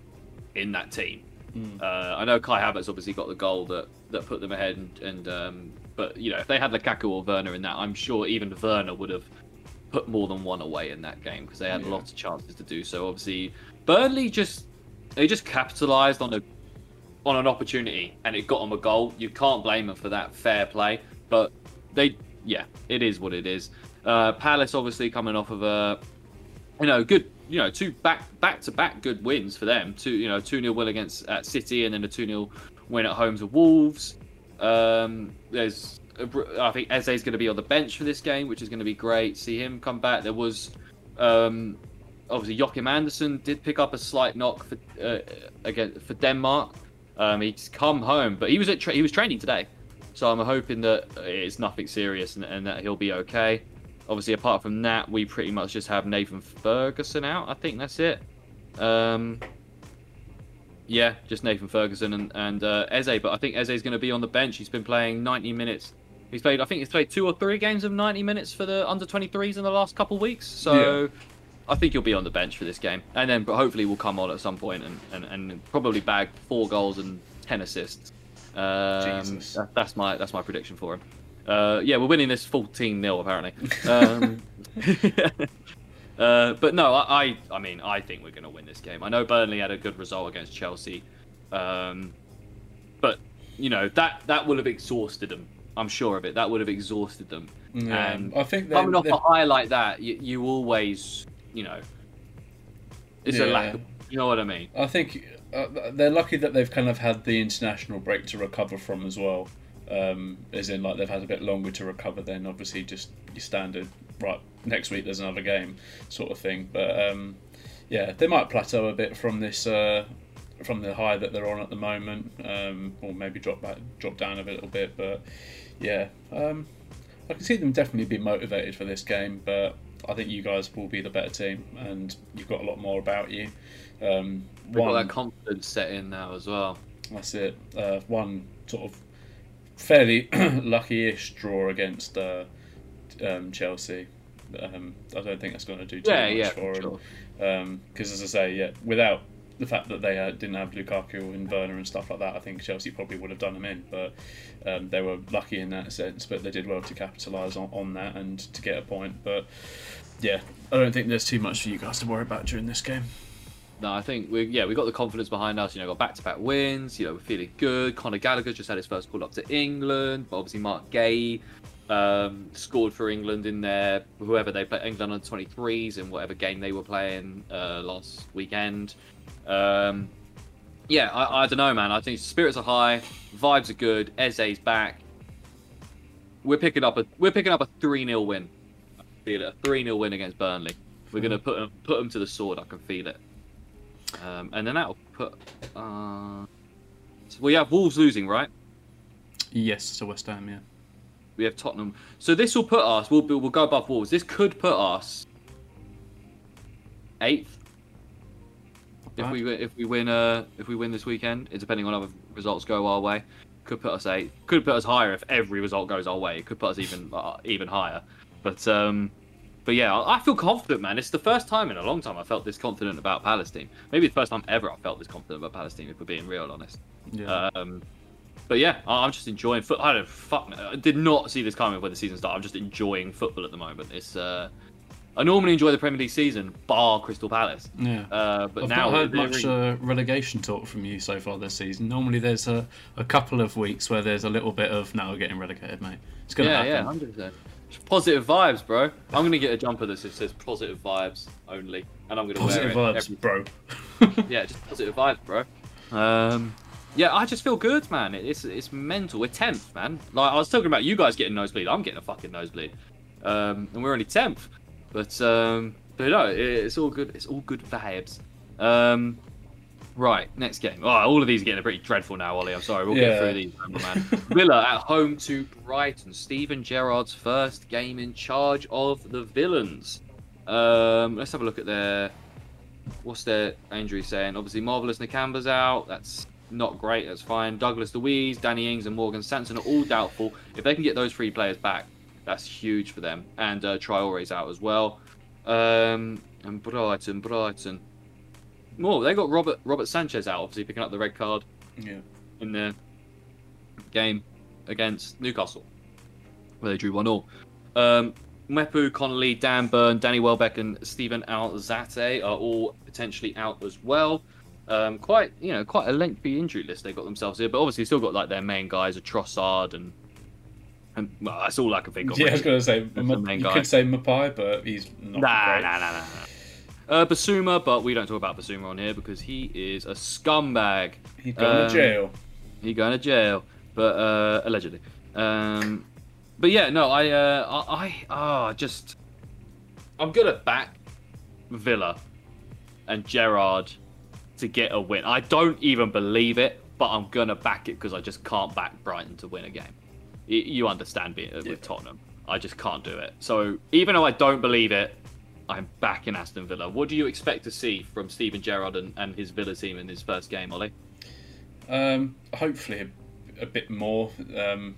in that team. Mm. Uh, I know Kai Havertz obviously got the goal that, that put them ahead, and, and um, but you know if they had Lukaku or Werner in that, I'm sure even Werner would have put more than one away in that game because they had Yeah. lots of chances to do so. Obviously, Burnley just they just capitalised on a on an opportunity and it got them a goal. You can't blame them for that. Fair play, but they yeah, it is what it is. Uh, Palace obviously coming off of a you know good you know two back back to back good wins for them. Two you know two 0 win against at City and then a two 0 win at home to Wolves. Um, there's I think Eze is going to be on the bench for this game, which is going to be great. See him come back. There was um, obviously Joachim Andersen did pick up a slight knock for uh, again for Denmark. Um, he's come home, but he was at tra- he was training today, so I'm hoping that it's nothing serious and, and that he'll be okay. Obviously, apart from that, we pretty much just have Nathan Ferguson out. I think that's it. Um, yeah, just Nathan Ferguson and and uh, Eze, but I think Eze's going to be on the bench. He's been playing 90 minutes. He's played, I think he's played two or three games of 90 minutes for the under 23s in the last couple of weeks. So Yeah. I think he'll be on the bench for this game, and then but hopefully we'll come on at some point and, and, and probably bag four goals and 10 assists. Um, Jesus. that- that's my that's my prediction for him. Uh, yeah, we're winning this 14 0 apparently. Um, Uh, but no, I, I, I mean, I think we're going to win this game. I know Burnley had a good result against Chelsea, um, but you know that that would have exhausted them. I'm sure of it. That would have exhausted them. Yeah, And I think Coming off a high like that, you, you always, you know, it's a lack of. You know what I mean? I think uh, they're lucky that they've kind of had the international break to recover from as well. Um, as in, like they've had a bit longer to recover than obviously just your standard. Right, next week there's another game, sort of thing. But um, yeah, they might plateau a bit from this, uh, from the high that they're on at the moment, um, or maybe drop back, drop down a little bit. But yeah, um, I can see them definitely be motivated for this game. But I think you guys will be the better team, and you've got a lot more about you. Um, We've got that confidence set in now as well. that's it. Uh, one sort of fairly lucky-ish draw against uh, um, Chelsea. Um, I don't think that's going to do too Yeah, much yeah, for for them. sure. Because as I say, yeah, without the fact that they uh, didn't have Lukaku and Werner and stuff like that, I think Chelsea probably would have done them in. But um, they were lucky in that sense. But they did well to capitalise on, on that and to get a point. But yeah, I don't think there's too much for you guys to worry about during this game. No, I think we yeah we got the confidence behind us. You know, got back to back wins. You know, we're feeling good. Conor Gallagher just had his first call up to England. But obviously, Marc Guéhi um, scored for England in their whoever they play England under 23s in whatever game they were playing uh, last weekend. Um, yeah, I, I don't know, man. I think spirits are high, vibes are good. Eze's back. We're picking up a we're picking up a three 0 win. I can feel it. A three 0 win against Burnley. We're gonna put them put them to the sword. I can feel it. Um, and then that'll put. Uh, so we have Wolves losing, right? Yes, to West Ham, yeah. We have Tottenham. So this will put us. We'll be- we'll go above Wolves. This could put us eighth if we win- if we win uh if we win this weekend. Depending on other results go our way. Could put us eighth. Could put us higher if every result goes our way. It could put us even uh, even higher. But um. But yeah, I feel confident, man. It's the first time in a long time I felt this confident about Palestine. Maybe the first time ever I felt this confident about Palestine, if we're being real honest. Yeah. Um, but yeah, I'm just enjoying foot. I don't fuck. man, I did not see this coming when the season started. I'm just enjoying football at the moment. It's. Uh, I normally enjoy the Premier League season, bar Crystal Palace. yeah. Uh, but I've now not heard much uh, relegation talk from you so far this season. Normally, there's a, a couple of weeks where there's a little bit of now we're getting relegated, mate. It's gonna yeah, yeah, happen. hundred percent. Positive vibes, bro. I'm gonna get a jumper that says positive vibes only, and I'm gonna Positive wear it Positive vibes, every- bro. yeah, just positive vibes, bro. Um, yeah, I just feel good, man. It's it's mental. We're tenth, man. Like I was talking about you guys getting nosebleed. I'm getting a fucking nosebleed, um, and we're only tenth. But um, but no, it, it's all good. It's all good vibes. Um, right, next game. Oh, all of these are getting pretty dreadful now, Ollie. I'm sorry. We'll Yeah. get through these, man. man. Villa at home to Brighton. Steven Gerrard's first game in charge of the Villains. Um, let's have a look at their what's their injury saying? Obviously, Marvelous Nakamba's out. That's not great. That's fine. Douglas Luiz, Danny Ings, and Morgan Sanson are all doubtful. If they can get those three players back, that's huge for them. And uh, Traore's out as well. Um, and Brighton, Brighton. More. They got Robert Robert Sanchez out, obviously picking up the red card Yeah. in the game against Newcastle, where they drew one all. Um, Mwepu, Connolly, Dan Burn, Danny Welbeck, and Steven Alzate are all potentially out as well. Um, quite, you know, quite a lengthy injury list they got themselves here, but obviously still got like their main guys, a Trossard, and and well, that's all I can think of. Yeah, I was gonna say Ma- you guy. could say Maupay, but he's not Nah, great. nah, nah, nah, nah. Uh, Bissouma, but we don't talk about Bissouma on here because he is a scumbag. He's going Um, to jail. He going to jail, but uh, allegedly. Um, but yeah, no, I, uh, I, I, oh, just, I'm gonna back Villa and Gerrard to get a win. I don't even believe it, but I'm gonna back it because I just can't back Brighton to win a game. You understand me uh, with Yeah. Tottenham. I just can't do it. So even though I don't believe it, I'm back in Aston Villa. What do you expect to see from Steven Gerrard and, and his Villa team in his first game, Ollie? Um, hopefully a, a bit more um,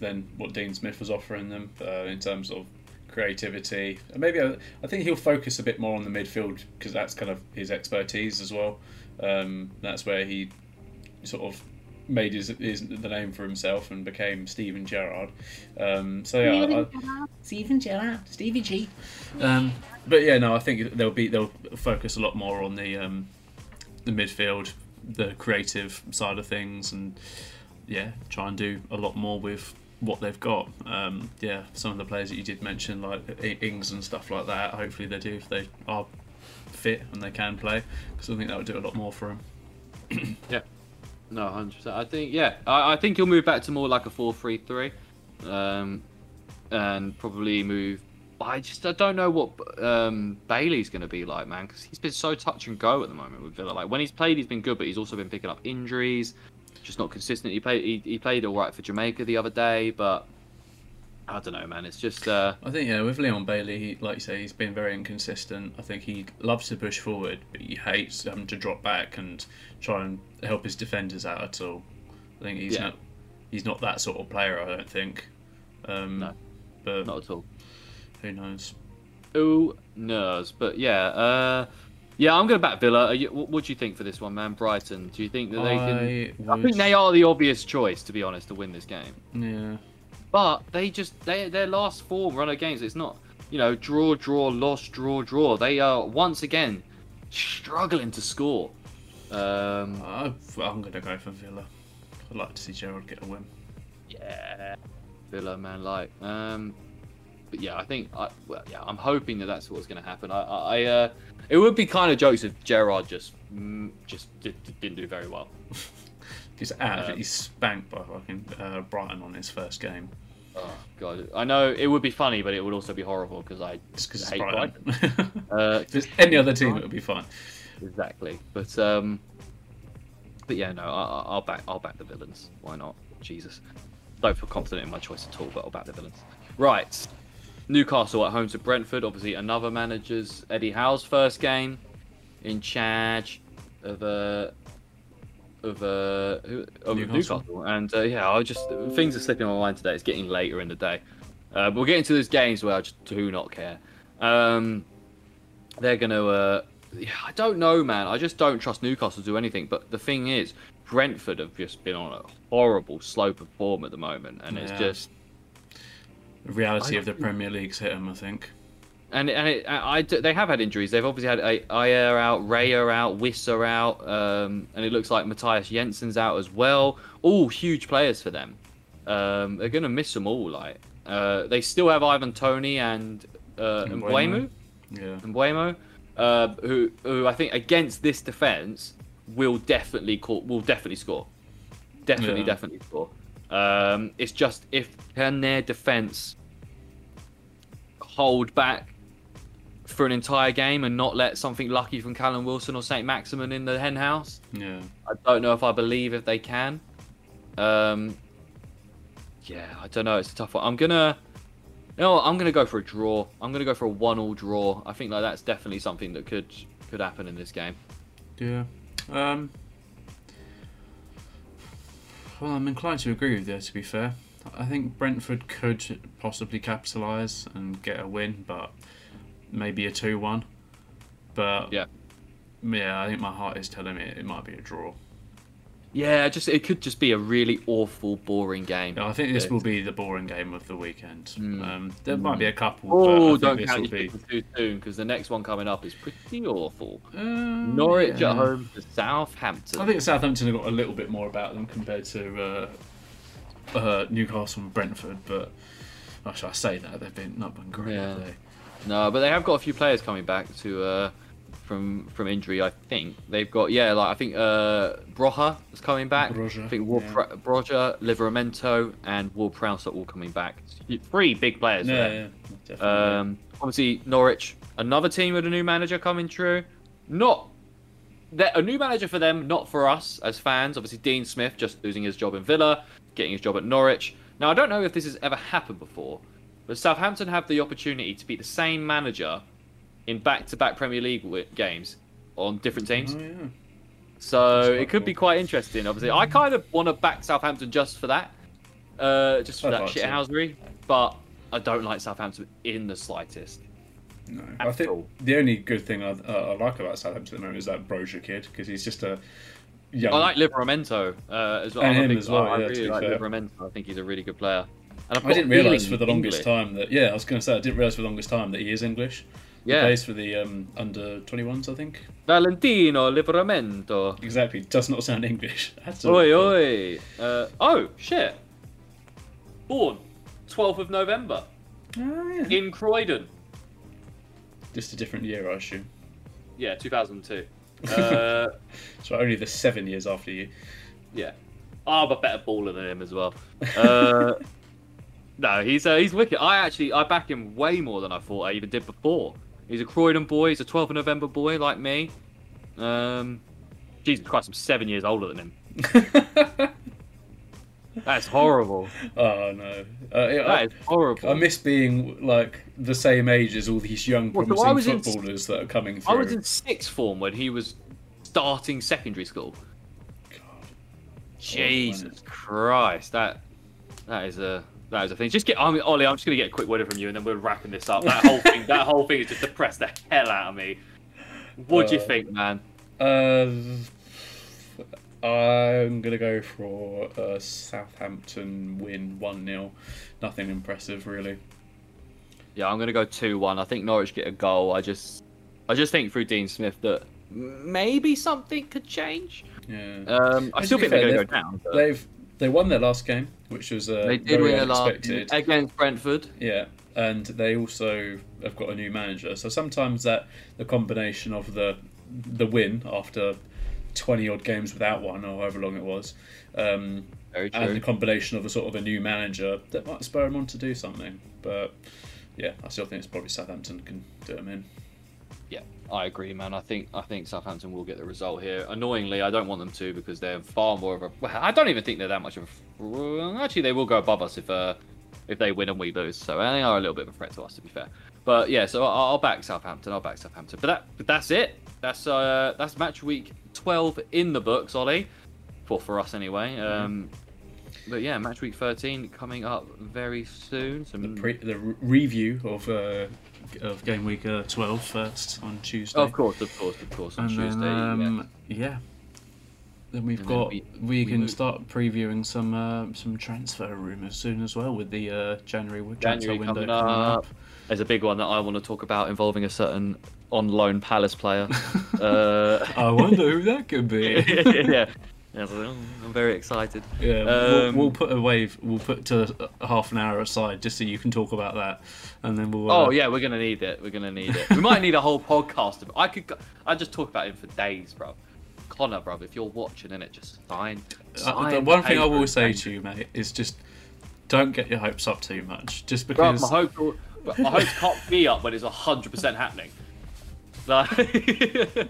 than what Dean Smith was offering them uh, in terms of creativity. And maybe I, I think he'll focus a bit more on the midfield because that's kind of his expertise as well. Um, that's where he sort of made his, his the name for himself and became Steven Gerrard. Um, so yeah, I, Steven Gerrard, Stevie G. um, but yeah, no, I think they'll be they'll focus a lot more on the um, the midfield, the creative side of things, and yeah, try and do a lot more with what they've got. Um, yeah, some of the players that you did mention, like I- Ings and stuff like that. Hopefully, they do if they are fit and they can play, because I think that would do a lot more for them. No, hundred percent. I think yeah, I, I think he'll move back to more like a four-three-three, um, and probably move. I just I don't know what um, Bailey's going to be like, man, because he's been so touch and go at the moment with Villa. Like when he's played, he's been good, but he's also been picking up injuries, just not consistent. He played he, he played all right for Jamaica the other day, but I don't know, man. It's just uh, I think yeah, with Leon Bailey, he, like you say, he's been very inconsistent. I think he loves to push forward, but he hates having to drop back and try and help his defenders out at all. I think he's Yeah. not he's not that sort of player. I don't think. Um, No. but not at all. who knows? Who knows? But yeah, uh, yeah, I'm going to back Villa. You, what, do you think for this one, man? Brighton. Do you think that they can? I I think they are the obvious choice, to be honest, to win this game. Yeah, But they just they their last four run of games. It's not you know draw, draw, loss, draw, draw. They are once again struggling to score. Um, I, I'm going to go for Villa. I'd like to see Gerald get a win. yeah, Villa, man, like. Um, but yeah, I think I, well, yeah, I'm hoping that that's what's going to happen. I, I, uh, it would be kind of jokes if Gerrard just mm, just did, didn't do very well. He's absolutely spanked by fucking uh, Brighton on his first game. Oh god, I know it would be funny, but it would also be horrible because I Just because hate Brighton. Brighton. Uh, if any other team, it would be fine. Exactly, but um, but yeah, no, I, I'll back, I'll back the villains. Why not? Jesus, don't feel confident in my choice at all, but I'll back the villains. Right, Newcastle at home to Brentford. Obviously, another manager's Eddie Howe's first game in charge of uh, of uh, who- of Newcastle. Newcastle. And uh, yeah, I just things are slipping my mind today. It's getting later in the day. Uh, but we're getting to those games where I just do not care. Um, they're gonna. Uh, yeah, I don't know, man. I just don't trust Newcastle to do anything. But the thing is, Brentford have just been on a horrible slope of form at the moment, and it's just The reality of the Premier League's hit them, I think. and and it, I, I- they have had injuries. They've obviously had Ajer out, Raya out, Wissa out, um, and it looks like Mathias Jensen's out as well. All huge players for them. Um, they're gonna miss them all. Like uh, they still have Ivan Toney and uh. Yeah. Mbeumo, uh, who who I think against this defense will definitely call, will definitely score, definitely Yeah. definitely score. Um, it's just if can their defense hold back for an entire game and not let something lucky from Callum Wilson or Saint Maximin in the hen house. Yeah. I don't know if I believe if they can. Um, yeah, I don't know. It's a tough one. I'm gonna, what, I'm gonna go for a draw. I'm gonna go for a one-all draw. I think like that's definitely something that could could happen in this game. Yeah. Um. Well, I'm inclined to agree with you. To be fair, I think Brentford could possibly capitalise and get a win, but maybe a two-one. But Yeah. yeah, I think my heart is telling me it might be a draw. Yeah, just it could just be a really awful, boring game. Yeah, I think this will be the boring game of the weekend. Mm. Um, there might be a couple. Oh, but I think don't count be. too soon because the next one coming up is pretty awful. Um, Norwich yeah. at home to Southampton. I think Southampton have got a little bit more about them compared to uh, uh, Newcastle and Brentford, but actually, I say that they've been not been great, Yeah. have they? No, but they have got a few players coming back to uh, from from injury. I think they've got yeah, like I think uh, Broja is coming back. Broja, I think Ward yeah. Broja, Livramento, and Ward Prowse are all coming back. Three big players. Yeah, them. yeah, definitely. Um, obviously Norwich, another team with a new manager coming through. Not that a new manager for them, not for us as fans. Obviously Dean Smith just losing his job in Villa, getting his job at Norwich. Now I don't know if this has ever happened before, but Southampton have the opportunity to beat the same manager in back-to-back Premier League games on different teams. Oh, yeah. So it quite could be quite interesting. Obviously, I kind of want to back Southampton just for that, uh, just for I'd that like shithousery. But I don't like Southampton in the slightest. No, At I think all. the only good thing I, uh, I like about Southampton at the moment is that Broja kid because he's just a young. I like Livramento uh, as well. And I'm him big- as well, I yeah, to really like fair. Livramento. I think he's a really good player. And I've I didn't realise for the longest English. time that yeah, I was going to say I didn't realise for the longest time that he is English. Yeah, plays for the um, under 21s, I think. Valentino Livramento. Exactly, does not sound English. Oi, oi. Uh, oh, shit. Born 12th of November Oh, yeah. in Croydon. Just a different year, I assume. Yeah, 2002. Uh, So only the seven years after you. yeah. I'm a better baller than him as well. Uh, no, he's uh, he's wicked. I actually I back him way more than I thought I even did before. He's a Croydon boy. He's a 12th of November boy like me. Um, Jesus Christ, I'm seven years older than him. That's horrible. oh no. Uh, I, That is horrible. I miss being like the same age as all these young Well, so promising I was in- footballers that are coming through. I was in sixth form when he was starting secondary school. God. Jesus Christ, that that is a that is a thing. Just get, I mean, Ollie, I'm just gonna get a quick word from you, and then we're wrapping this up. That whole thing, that whole thing has just depressed the hell out of me. What do you Uh, think, man? Uh, I'm gonna go for a Southampton win one 0 Nothing impressive really. Yeah, I'm gonna go two one. I think Norwich get a goal. I just, I just think through Dean Smith that maybe something could change. Yeah. Um, I still think they're gonna go down. but They've they won their last game, which was uh, They did very win their last unexpected. against Brentford. Yeah, and they also have got a new manager. So sometimes that the combination of the the win after twenty odd games without one, or however long it was, um, and the combination of a sort of a new manager that might spur them on to do something. But yeah, I still think it's probably Southampton can do them in. Yeah, I agree, man. I think I think Southampton will get the result here. Annoyingly, I don't want them to because they're far more of a. Well, I don't even think they're that much of a. Actually, they will go above us if uh if they win and we lose. So they are a little bit of a threat to us, to be fair. But yeah, so I'll, I'll back Southampton. I'll back Southampton. But that but that's it. That's uh that's match week twelve in the books, Ollie. For for us anyway. Um. But yeah, match week thirteen coming up very soon. Some Pre- the re- review of uh, of game week uh, 12 first on Tuesday. of course, of course, of course on and Tuesday. then, yeah. um, yeah. Then we've And then got we- we, we can move- start previewing some uh, some transfer rumours soon as well with the uh, January transfer January window coming coming up. up. There's a big one that I want to talk about involving a certain on loan Palace player. uh, I wonder who that could be. yeah. I'm very excited. Yeah, we'll, Um, we'll put a wave. We'll put to half an hour aside just so you can talk about that, and then we'll. Uh, Oh yeah, we're gonna need it. We're gonna need it. We might need a whole podcast. Of, I could. I just talk about him for days, bro. Conor, bro, if you're watching in it, just sign. Uh, the one thing I will say to you, mate, is just don't get your hopes up too much. Just Bro, because my hope, my hopes can't be up when it's hundred percent happening. Like,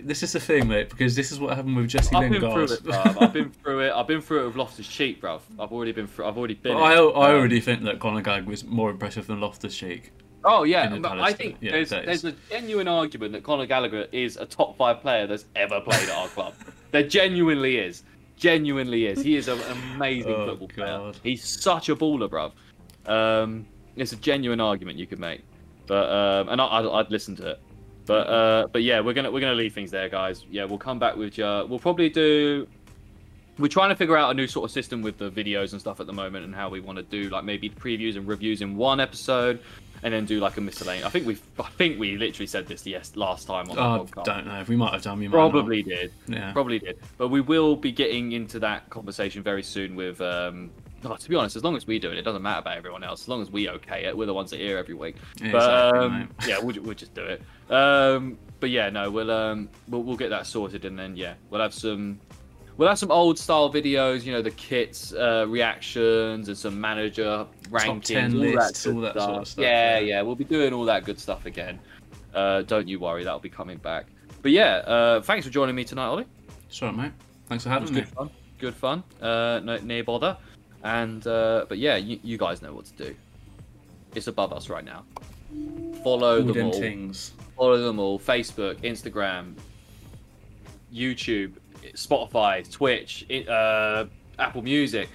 this is the thing, mate. Because this is what happened with Jesse I've been through it, bruv. I've been through it. I've been through it with Loftus Cheek, bruv. I've already been through. I've already been. I. I Um, already think that Conor Gag was more impressive than Loftus Cheek. Oh yeah, but I think yeah, there's there's a genuine argument that Conor Gallagher is a top five player that's ever played at our club. There genuinely is. Genuinely is. He is an amazing Oh, football player. He's such a baller, bruv. Um, it's a genuine argument you could make, but um, and I, I'd, I'd listen to it. But uh, but yeah, we're gonna we're gonna leave things there, guys. Yeah, we'll come back with you. We'll probably do. We're trying to figure out a new sort of system with the videos and stuff at the moment, and how we want to do like maybe previews and reviews in one episode, and then do like a miscellaneous. I think we I think we literally said this yes last time on the I podcast. don't know. If we might have done. We might. Probably did. Yeah. Probably did. But we will be getting into that conversation very soon with. Um, oh, to be honest, as long as we do it, it doesn't matter about everyone else. As long as we okay it, we're the ones that hear every week. Yeah, but exactly, um, yeah, we'll, we'll just do it. Um, but yeah, no, we'll um, we'll, we'll get that sorted, and then yeah, we'll have some. We'll have some old style videos, you know, the kits, uh, reactions, and some manager rankings, 10 all lists, that, all that sort of stuff, Yeah, yeah. yeah, we'll be doing all that good stuff again. Uh, don't you worry, that'll be coming back. But yeah, uh, thanks for joining me tonight, Ollie. Right, mate. Thanks for having me. good fun. Good fun. Uh, no, near bother. And uh, but yeah, you, you guys know what to do. It's above us right now. Follow All them all. things. Follow them all. Facebook, Instagram, YouTube, Spotify, Twitch, uh, Apple Music.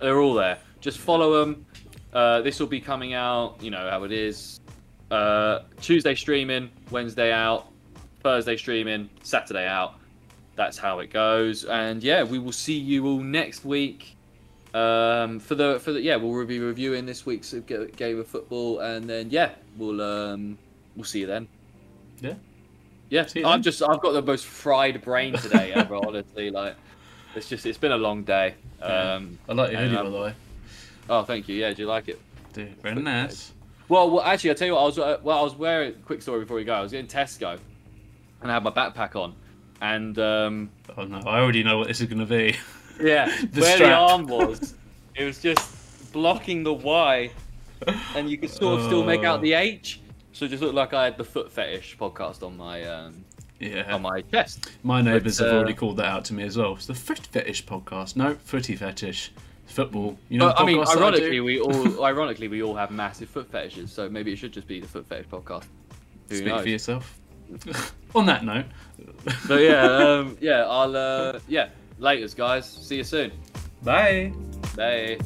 They're all there. Just follow them. Uh, this will be coming out. You know how it is. Uh, Tuesday streaming, Wednesday out, Thursday streaming, Saturday out. that's how it goes. And yeah, we will see you all next week. Um, for the for the yeah, we'll be reviewing this week's game of football, and then yeah, we'll um we'll see you then. Yeah. Yeah, See I'm just I've got the most fried brain today ever. honestly, like it's just it's been a long day. Yeah. Um, I like your hoodie, um, by the way. oh, thank you. Yeah, do you like it? Dude, very nice. Well, well, actually, I'll tell you what. I was uh, well, I was wearing. Quick story before we go. I was getting Tesco, and I had my backpack on, and um, Oh no, I already know what this is going to be. yeah, The where strap. the arm was, it was just blocking the Y, and you could sort of still make out Oh. the H. So it just looked like I had the foot fetish podcast on my um, Yeah. on my chest. My neighbours But, have uh, already called that out to me as well. It's the foot fetish podcast. No, footy fetish. Football. You know I mean, ironically, do? we all ironically we all have massive foot fetishes. So maybe it should just be the foot fetish podcast. Who Speak knows? for yourself. On that note. But yeah, um, yeah, I'll uh, yeah, laters, guys. See you soon. Bye. Bye.